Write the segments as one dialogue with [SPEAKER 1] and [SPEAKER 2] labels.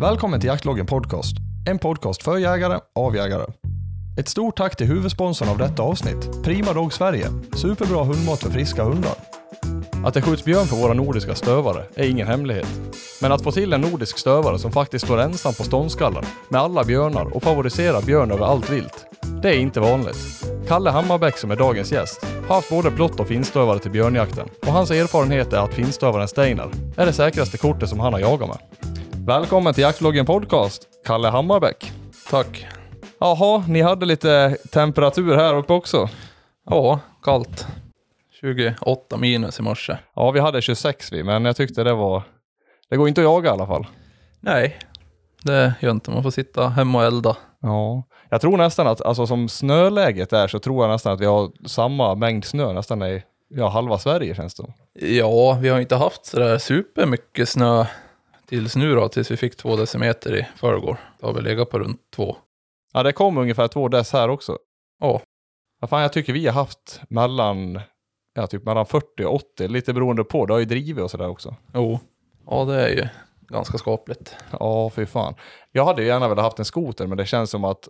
[SPEAKER 1] Välkommen till Jaktloggen Podcast. En podcast för jägare, av jägare. Ett stort tack till huvudsponsorn av detta avsnitt, Prima Dog Sverige. Superbra hundmat för friska hundar. Att det skjuts björn på våra nordiska stövare är ingen hemlighet. Men att få till en nordisk stövare som faktiskt står ensam på ståndskallen med alla björnar och favoriserar björn över allt vilt, det är inte vanligt. Kalle Hammarbäck som är dagens gäst har haft både blått och finstövare till björnjakten och hans erfarenhet är att finstövaren Steinar är det säkraste kortet som han har jagat med. Välkommen till Jaktloggen Podcast, Kalle Hammarbäck.
[SPEAKER 2] Tack.
[SPEAKER 1] Jaha, ni hade lite temperatur här uppe också.
[SPEAKER 2] Ja, kallt. 28 minus i morse.
[SPEAKER 1] Ja, vi hade 26 vi, men jag tyckte det var... Det går inte att jaga i alla fall.
[SPEAKER 2] Nej, det gör inte. Man får sitta hemma och elda.
[SPEAKER 1] Ja, jag tror nästan att, alltså som snöläget är så tror jag nästan att vi har samma mängd snö nästan i ja, halva Sverige känns det.
[SPEAKER 2] Ja, vi har inte haft sådär supermycket snö tills nu då, tills vi fick två decimeter i förrgår. Då har vi legat på runt två.
[SPEAKER 1] Ja, det kom ungefär två dess här också.
[SPEAKER 2] Ja,
[SPEAKER 1] Ja, fan, jag tycker vi har haft mellan, ja, typ mellan 40 och 80, lite beroende på. Det har ju drivit och sådär också.
[SPEAKER 2] jo. Ja, det är ju ganska skapligt.
[SPEAKER 1] Ja, fy fan. Jag hade ju gärna velat haft en skoter, men det känns som att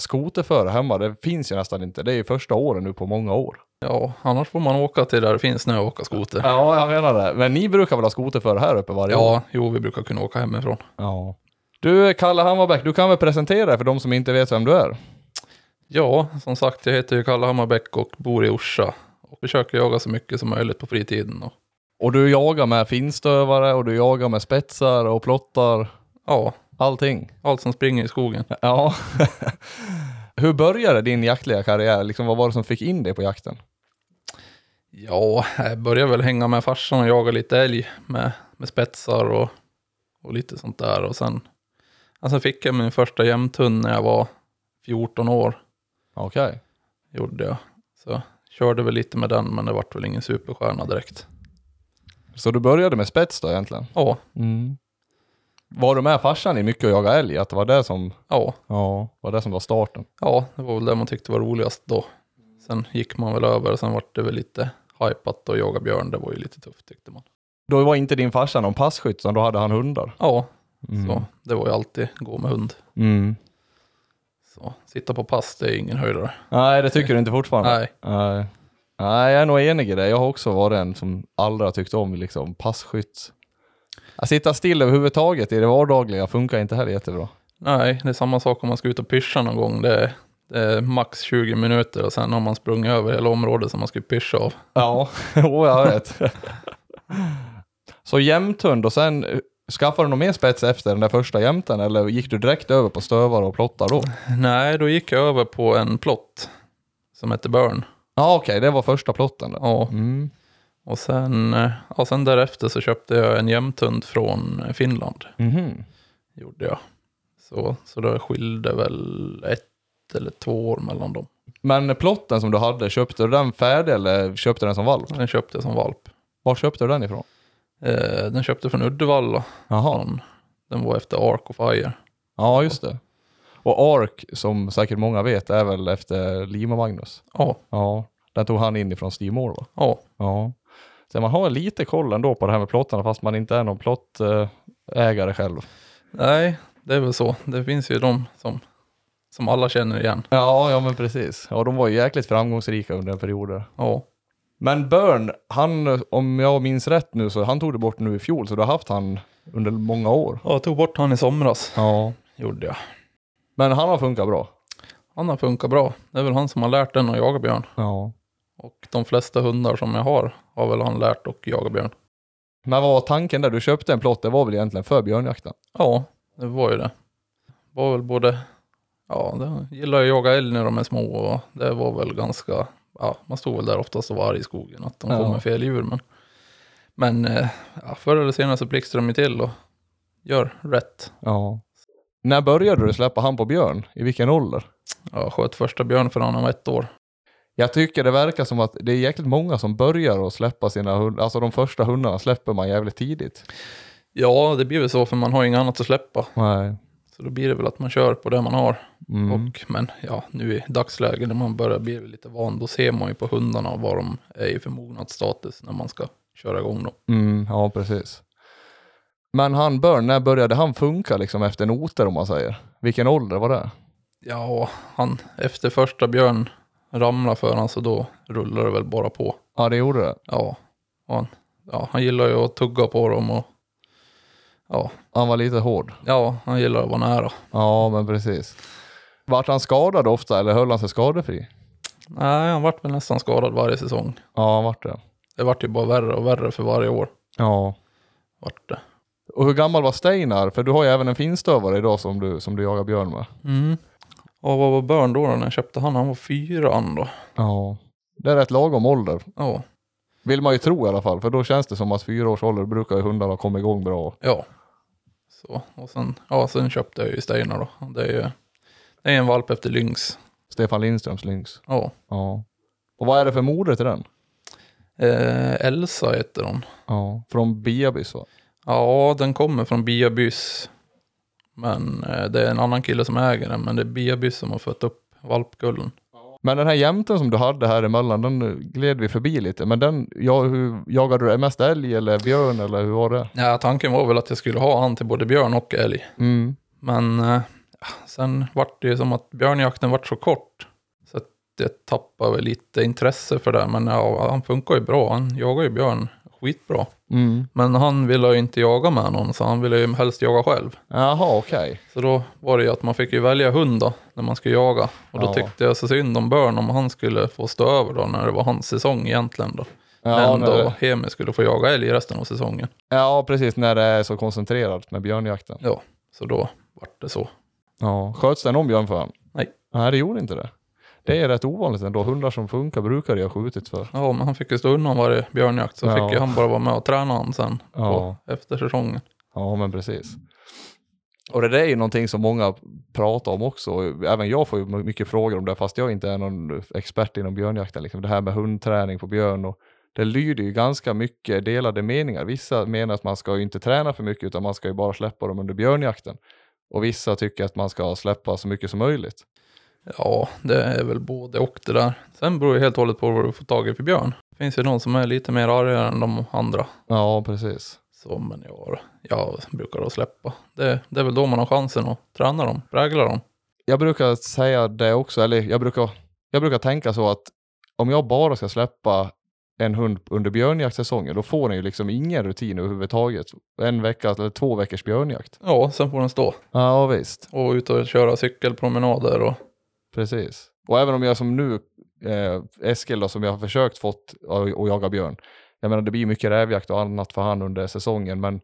[SPEAKER 1] skoterföre hemma, det finns ju nästan inte. Det är ju första åren nu på många år.
[SPEAKER 2] Ja, annars får man åka till där det finns snö och åka skoter.
[SPEAKER 1] Ja, jag menar det. Men ni brukar väl ha skoterföre här uppe varje år?
[SPEAKER 2] Ja, jo, vi brukar kunna åka hemifrån.
[SPEAKER 1] Ja. Du, Kalle Hammarbäck, du kan väl presentera dig för de som inte vet vem du är?
[SPEAKER 2] Ja, som sagt, jag heter ju Kalle Hammarbäck och bor i Orsa. Och försöker jaga så mycket som möjligt på fritiden. Och,
[SPEAKER 1] Och du jagar med finstövare och du jagar med spetsar och plottar,
[SPEAKER 2] ja,
[SPEAKER 1] allting.
[SPEAKER 2] allt som springer i skogen.
[SPEAKER 1] Ja. Hur började din jaktliga karriär? Liksom, vad var det som fick in dig på jakten?
[SPEAKER 2] Ja, jag började väl hänga med farsan och jaga lite älg med, med spetsar och, och lite sånt där. Och sen, sen fick jag min första jämthund när jag var 14 år.
[SPEAKER 1] Okej.
[SPEAKER 2] Gjorde jag. Så körde väl lite med den, men det vart väl ingen superstjärna direkt.
[SPEAKER 1] Så du började med spets då egentligen?
[SPEAKER 2] Ja,
[SPEAKER 1] Var du med farsan i mycket att jaga älg? Att det var det som,
[SPEAKER 2] ja,
[SPEAKER 1] ja, var det som var starten?
[SPEAKER 2] ja, det var väl det man tyckte var roligast då. Sen gick man väl över och sen vart det väl lite hypat och jaga björn, det var ju lite tufft tyckte man.
[SPEAKER 1] Då var inte din farsa någon passkytt, utan då hade han hundar?
[SPEAKER 2] Ja,
[SPEAKER 1] Mm.
[SPEAKER 2] så det var ju alltid gå med hund.
[SPEAKER 1] Mm.
[SPEAKER 2] Så sitta på pass, det är ingen höjdare.
[SPEAKER 1] Nej, det tycker du inte fortfarande?
[SPEAKER 2] Nej.
[SPEAKER 1] Nej. Nej, jag är nog enig i det. Jag har också varit en som aldrig har tyckt om liksom, passkytt. Att sitta still överhuvudtaget i det vardagliga funkar inte heller jättebra.
[SPEAKER 2] Nej, det är samma sak om man ska ut och pyscha någon gång. Det det är max 20 minuter och sen har man sprungit över hela området som man ska pyscha av.
[SPEAKER 1] Ja, jo, jag vet. Så jämthund och sen eh, skaffade du någon mer spets efter den där första jämten eller gick du direkt över på stövare och plottar då?
[SPEAKER 2] Nej, då gick jag över på en plott som heter Burn.
[SPEAKER 1] Ja, okej, det var första plotten då.
[SPEAKER 2] Ja,
[SPEAKER 1] Mm.
[SPEAKER 2] Och sen, eh, ja, sen därefter så köpte jag en jämthund från Finland.
[SPEAKER 1] Mhm.
[SPEAKER 2] Gjorde jag. Så, så det skilde väl ett eller två år mellan dem.
[SPEAKER 1] Men plotten som du hade, köpte du den färdig eller köpte du den som valp?
[SPEAKER 2] Den köpte jag som valp.
[SPEAKER 1] Var köpte du den ifrån?
[SPEAKER 2] Eh, den köpte från Uddevalla.
[SPEAKER 1] Jaha,
[SPEAKER 2] Från, den var efter Ark of Fire.
[SPEAKER 1] ja just det. Och Ark, som säkert många vet, är väl efter Lima Magnus?
[SPEAKER 2] Ja,
[SPEAKER 1] Ja, den tog han in ifrån Steve Moore va?
[SPEAKER 2] ja,
[SPEAKER 1] Ja. Så man har lite koll ändå på det här med plottarna fast man inte är någon plottägare själv.
[SPEAKER 2] Nej, det är väl så. Det finns ju de som, som alla känner igen.
[SPEAKER 1] Ja, ja men precis. Ja, de var ju jäkligt framgångsrika under en period där.
[SPEAKER 2] Ja,
[SPEAKER 1] Men Burn, han, om jag minns rätt nu, så han tog det bort nu i fjol, så du har haft han under många år.
[SPEAKER 2] jag tog bort han i somras.
[SPEAKER 1] Ja.
[SPEAKER 2] Gjorde jag.
[SPEAKER 1] Men han har funkat bra.
[SPEAKER 2] Han har funkat bra. Det är väl han som har lärt den att jaga björn.
[SPEAKER 1] Ja.
[SPEAKER 2] Och de flesta hundar som jag har har väl han lärt att jaga björn.
[SPEAKER 1] Men vad var tanken där? Du köpte en plott, det var väl egentligen för björnjakten?
[SPEAKER 2] Ja, det var ju det. Det var väl både, ja, det gillar jag att jaga älg när de är små och det var väl ganska, ja, man stod väl där oftast och var arg i skogen att de
[SPEAKER 1] Ja.
[SPEAKER 2] kom med fel djur. Men, men eh, ja, förr eller senare så blixtrar de ju till och gör rätt.
[SPEAKER 1] Ja. När började du släppa han på björn? I vilken ålder?
[SPEAKER 2] Jag sköt första björn för han var ett år.
[SPEAKER 1] Jag tycker det verkar som att det är jäkligt många som börjar att släppa sina hundar, alltså de första hundarna släpper man jävligt tidigt.
[SPEAKER 2] Ja, det blir väl så för man har inget annat att släppa.
[SPEAKER 1] Nej.
[SPEAKER 2] Så då blir det väl att man kör på det man har.
[SPEAKER 1] Mm.
[SPEAKER 2] Och, men ja, nu i dagsläget när man börjar bli lite van, då ser man ju på hundarna vad de är i för mognadsstatus när man ska köra igång dem.
[SPEAKER 1] Mm, ja, precis. Men han Börn, när började han funka liksom efter noter om man säger? Vilken ålder var det?
[SPEAKER 2] Ja, han, efter första björn ramlade för han så då rullade det väl bara på.
[SPEAKER 1] Ja, det gjorde det.
[SPEAKER 2] Ja, han, ja, han gillar ju att tugga på dem och ja,
[SPEAKER 1] Han var lite hård.
[SPEAKER 2] ja, han gillar att vara nära.
[SPEAKER 1] Ja, men precis. Vart han skadad ofta eller höll han sig skadefri?
[SPEAKER 2] Nej, han vart väl nästan skadad varje säsong.
[SPEAKER 1] Ja, han vart det.
[SPEAKER 2] Det vart ju bara värre och värre för varje år.
[SPEAKER 1] Ja.
[SPEAKER 2] Vart det.
[SPEAKER 1] Och hur gammal var Steinar? För du har ju även en finstövare idag som du, som du jagar björn med.
[SPEAKER 2] Mm. Och vad var Börn då, när jag köpte han? Han var fyra han då.
[SPEAKER 1] Ja. Det är rätt lagom ålder.
[SPEAKER 2] Ja,
[SPEAKER 1] Vill man ju tro i alla fall. För då känns det som att fyra års ålder brukar ju hundarna komma igång bra.
[SPEAKER 2] ja. Så, och sen, ja, sen köpte jag ju Steinar då. Det är ju det är en valp efter Lynx.
[SPEAKER 1] Stefan Lindströms lynx.
[SPEAKER 2] Ja.
[SPEAKER 1] Ja. Och vad är det för moder till den?
[SPEAKER 2] Eh, Elsa heter hon.
[SPEAKER 1] Ja. Från Biabys va?
[SPEAKER 2] Ja, den kommer från Biabys. Men eh, det är en annan kille som äger den. Men det är Biabys som har fött upp valpkullen.
[SPEAKER 1] Men den här jämten som du hade här emellan, den gled vi förbi lite. Men den, ja, hur, jagade du det mest älg eller björn eller hur var det?
[SPEAKER 2] Ja, tanken var väl att jag skulle ha han till både björn och älg.
[SPEAKER 1] Mm.
[SPEAKER 2] Men eh, sen vart det ju som att björnjakten vart så kort. Så att jag tappade väl lite intresse för det. Men ja, han funkar ju bra. Han jagar ju björn skitbra.
[SPEAKER 1] Mm.
[SPEAKER 2] Men han ville ju inte jaga med någon, så han ville ju helst jaga själv.
[SPEAKER 1] Jaha, okej.
[SPEAKER 2] Så då var det ju att man fick ju välja hund då, när man skulle jaga. Och då
[SPEAKER 1] Ja.
[SPEAKER 2] tyckte jag så synd om Börn om han skulle få stå över då, när det var hans säsong egentligen då.
[SPEAKER 1] Ja,
[SPEAKER 2] Men då
[SPEAKER 1] det-
[SPEAKER 2] Hemi skulle få jaga älg resten av säsongen.
[SPEAKER 1] ja, precis. När det är så koncentrerat med björnjakten.
[SPEAKER 2] Ja, så då vart det så.
[SPEAKER 1] Ja. Sköts det någon björn för han?
[SPEAKER 2] Nej.
[SPEAKER 1] Nej, det gjorde inte det. Det är rätt ovanligt ändå. Hundar som funkar brukar det ha skjutit för.
[SPEAKER 2] Ja, men han fick ju stå undan varje björnjakt, så
[SPEAKER 1] Ja.
[SPEAKER 2] fick ju han bara vara med och träna han sen
[SPEAKER 1] Ja.
[SPEAKER 2] på, efter säsongen.
[SPEAKER 1] Ja, men precis. Och det där är ju någonting som många pratar om också. Även jag får ju mycket frågor om det, fast jag inte är någon expert inom björnjakten. Liksom det här med hundträning på björn. Och det lyder ju ganska mycket delade meningar. Vissa menar att man ska ju inte träna för mycket, utan man ska ju bara släppa dem under björnjakten. Och vissa tycker att man ska släppa så mycket som möjligt.
[SPEAKER 2] Ja, det är väl både och det där. Sen beror det helt och hållet på vad du får tag i för björn. Det finns ju någon som är lite mer argare än de andra.
[SPEAKER 1] Ja, precis.
[SPEAKER 2] Så, men jag, jag brukar då släppa. Det, det är väl då man har chansen att träna dem, prägla dem.
[SPEAKER 1] Jag brukar säga det också, eller jag brukar, jag brukar tänka så att om jag bara ska släppa en hund under björnjaktsäsongen, då får den ju liksom ingen rutin överhuvudtaget. En vecka eller två veckors björnjakt.
[SPEAKER 2] Ja, sen får den stå.
[SPEAKER 1] Ja, visst.
[SPEAKER 2] Och ut och köra cykelpromenader och
[SPEAKER 1] Precis. Och även om jag som nu, eh, Eskil då, som jag har försökt fått att jaga björn. Jag menar det blir mycket rävjakt och annat för han under säsongen, men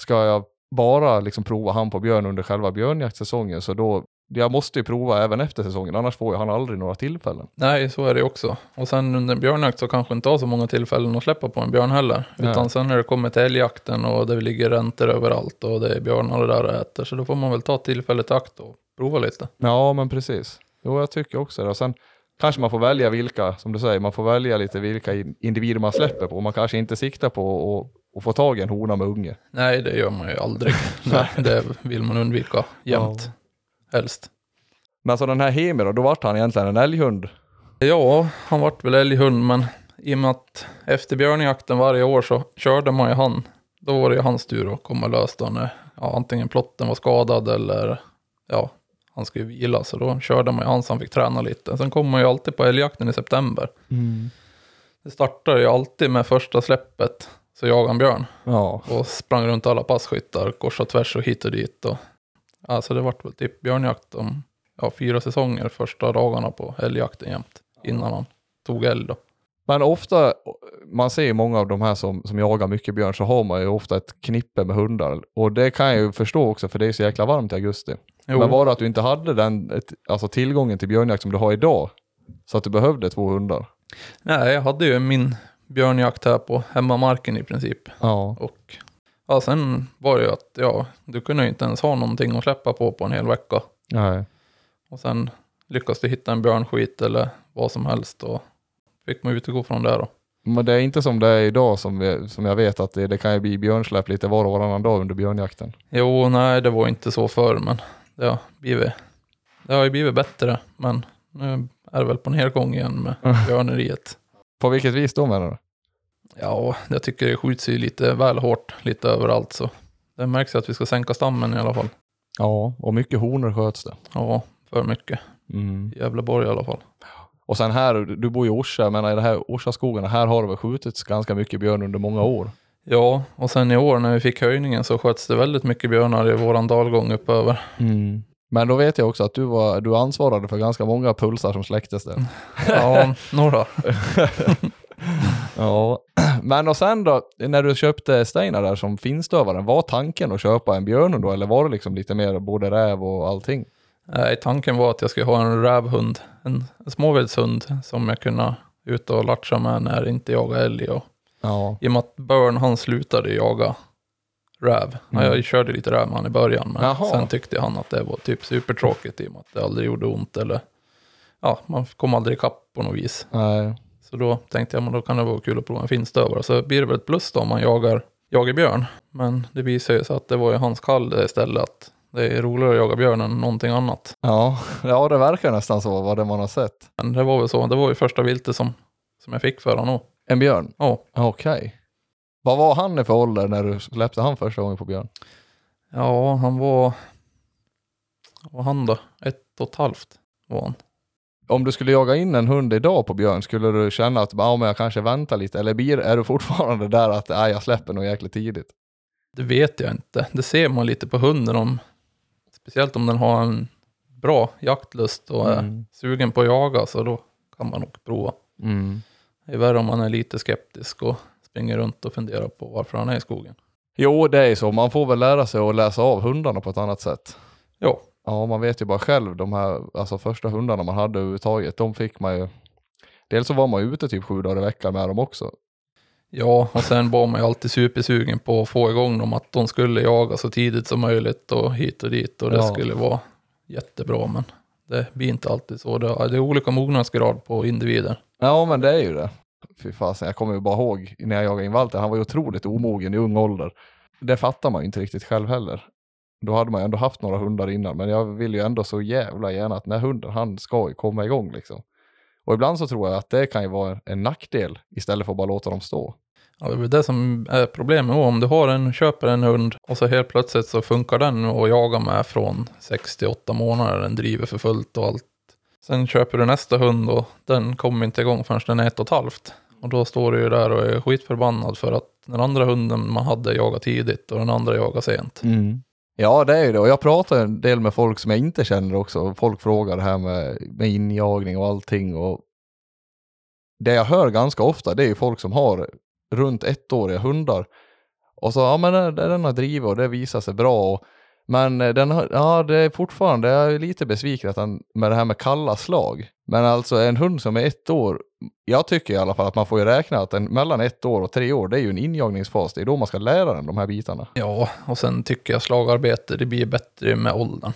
[SPEAKER 1] ska jag bara liksom prova han på björn under själva björnjaktsäsongen så då, jag måste ju prova även efter säsongen, annars får ju han aldrig några tillfällen.
[SPEAKER 2] Nej, så är det också. Och sen under björnjakt så kanske inte har så många tillfällen att släppa på en björn heller.
[SPEAKER 1] Nej.
[SPEAKER 2] Utan sen när det kommer till älgjakten och det ligger räntor överallt och det är björnar och där och äter. Så då får man väl ta tillfället i akt och prova lite.
[SPEAKER 1] Ja, men precis. Jo, jag tycker också det. Och sen kanske man får välja vilka, som du säger, man får välja lite vilka in- individer man släpper på. Man kanske inte siktar på att, att få tag i en hona med unge.
[SPEAKER 2] Nej, det gör man ju aldrig. Nej, det vill man undvika jämt. Helst.
[SPEAKER 1] Men alltså den här Hemi då, då vart han egentligen en älghund.
[SPEAKER 2] Ja, han vart väl älghund, men i och med att efter björnjakten varje år så körde man ju han. Då var det ju hans tur att komma lös då när ja, antingen plotten var skadad eller ja, han skulle vila. Så då körde man ju han så han fick träna lite. Sen kommer man ju alltid på älgjakten i september. Det startar ju alltid med första släppet. Så jagade han björn
[SPEAKER 1] Ja,
[SPEAKER 2] och sprang runt alla passkyttar, kors och tvärs och hit och dit. Och, alltså det vart väl typ björnjakt om ja, fyra säsonger första dagarna på älgjakten jämt. Innan han tog älg då.
[SPEAKER 1] men ofta, man ser ju många av de här som, som jagar mycket björn, så har man ju ofta ett knippe med hundar. Och det kan jag ju förstå också, för det är så jäkla varmt i augusti.
[SPEAKER 2] Jo,
[SPEAKER 1] Men var det att du inte hade den, alltså tillgången till björnjakt som du har idag, så att du behövde två hundar?
[SPEAKER 2] nej, jag hade ju min björnjakt här på hemmamarken i princip.
[SPEAKER 1] Ja,
[SPEAKER 2] Och ja, sen var det ju att ja, du kunde ju inte ens ha någonting att släppa på på en hel vecka.
[SPEAKER 1] nej.
[SPEAKER 2] Och sen lyckas du hitta en björnskit eller vad som helst och fick man utgå från det då.
[SPEAKER 1] Men det är inte som det är idag som, vi, som jag vet att det, det kan ju bli björnsläpp lite var och varannan dag under björnjakten.
[SPEAKER 2] Jo, nej, det var inte så förr, men det har blivit, det har ju blivit bättre. Men nu är det väl på nedgång igen med björneriet.
[SPEAKER 1] På vilket vis då menar du?
[SPEAKER 2] Ja, jag tycker det skjuts ju lite väl hårt, lite överallt så. det märks ju att vi ska sänka stammen i alla fall.
[SPEAKER 1] Ja, och mycket honor sköts det.
[SPEAKER 2] Ja, för mycket.
[SPEAKER 1] Mm.
[SPEAKER 2] I Gävleborg i alla fall.
[SPEAKER 1] Och sen här, du bor i Orsa, men i det här Orsa-skogarna, här har det väl skjutits ganska mycket björn under många år.
[SPEAKER 2] Ja, och sen i år när vi fick höjningen så sköts det väldigt mycket björnar i våran dalgång uppöver.
[SPEAKER 1] Men då vet jag också att du, var, du ansvarade för ganska många pulsar som släcktes där.
[SPEAKER 2] Ja, några.
[SPEAKER 1] ja, men och sen då, när du köpte Steinar där som finstövaren, var tanken att köpa en björn då, eller var det liksom lite mer både räv och allting?
[SPEAKER 2] Nej, tanken var att jag skulle ha en rävhund, en, småviltshund som jag kunde ut och latcha med när inte jaga älg. Och,
[SPEAKER 1] Ja.
[SPEAKER 2] I och med att Börn han slutade jaga räv.
[SPEAKER 1] Mm.
[SPEAKER 2] Jag körde lite räv med han i början, men
[SPEAKER 1] Jaha.
[SPEAKER 2] sen tyckte han att det var typ supertråkigt i och med att det aldrig gjorde ont eller ja, man kom aldrig ikapp på något vis.
[SPEAKER 1] Nej.
[SPEAKER 2] Så då tänkte jag, men då kan det vara kul att prova en finstövare. Så blir det väl ett plus då om man jagar, jagar björn. Men det visade sig att det var ju hans kall istället. Att det är roligare att jaga björn än någonting annat.
[SPEAKER 1] Ja. ja, det verkar nästan så, vad det man har sett.
[SPEAKER 2] Men det var väl så. Det var ju första viltet som, som jag fick för honom.
[SPEAKER 1] En björn?
[SPEAKER 2] Ja,
[SPEAKER 1] Okej. Vad var han i för ålder när du släppte han första gången på björn?
[SPEAKER 2] ja han var... Vad var han då? Ett och ett halvt var han.
[SPEAKER 1] Om du skulle jaga in en hund idag på björn, skulle du känna att ja, men jag kanske väntar lite? Eller blir, är du fortfarande där att nej, jag släpper nog jäkligt tidigt?
[SPEAKER 2] Det vet jag inte. Det ser man lite på hunden om... Speciellt om den har en bra jaktlust och är
[SPEAKER 1] Mm.
[SPEAKER 2] sugen på att jaga så då kan man nog prova.
[SPEAKER 1] Mm.
[SPEAKER 2] Det är värre om man är lite skeptisk och springer runt och funderar på varför han är i skogen.
[SPEAKER 1] Jo, det är så. Man får väl lära sig att läsa av hundarna på ett annat sätt.
[SPEAKER 2] Ja,
[SPEAKER 1] Ja, man vet ju bara själv, de här alltså första hundarna man hade överhuvudtaget, de fick man ju... Dels så var man ute typ sju dagar i veckan med dem också.
[SPEAKER 2] ja, och sen var man ju alltid supersugen på att få igång dem, att de skulle jaga så tidigt som möjligt och hit och dit och det
[SPEAKER 1] Ja.
[SPEAKER 2] skulle vara jättebra, men det blir inte alltid så. Det är, det är olika mognadsgrad på individer.
[SPEAKER 1] Ja, men det är ju det. Fy fasen, jag kommer ju bara ihåg när jag jagade in Walter, han var ju otroligt omogen i ung ålder. Det fattar man ju inte riktigt själv heller. Då hade man ju ändå haft några hundar innan, men jag vill ju ändå så jävla gärna att den här hunden, han ska ju komma igång liksom. Och ibland så tror jag att det kan ju vara en nackdel istället för att bara låta dem stå.
[SPEAKER 2] Ja, det är väl det som är problemet. Om du har en, köper en hund och så helt plötsligt så funkar den att jaga med från 6 till 8 månader. Den driver för fullt och allt. Sen köper du nästa hund och den kommer inte igång förrän den är ett och ett halvt. Och då står du ju där och är skitförbannad för att den andra hunden man hade jagat tidigt och den andra jagar sent. Mm.
[SPEAKER 1] Ja, det är ju det. Och jag pratar en del med folk som jag inte känner också. Folk frågar det här med, med injagning och allting. Och det jag hör ganska ofta, det är ju folk som har runt ettåriga hundar. Och så, ja men den har drivit och det visar sig bra. Och, men eh, den har, ja det är fortfarande, jag är lite besviken att han, med det här med kalla slag. Men alltså en hund som är ett år, jag tycker i alla fall att man får ju räkna att en, mellan ett år och tre år, det är ju en injagningsfas. Det är då man ska lära den de här bitarna.
[SPEAKER 2] Ja, och sen tycker jag slagarbete, det blir bättre med åldern.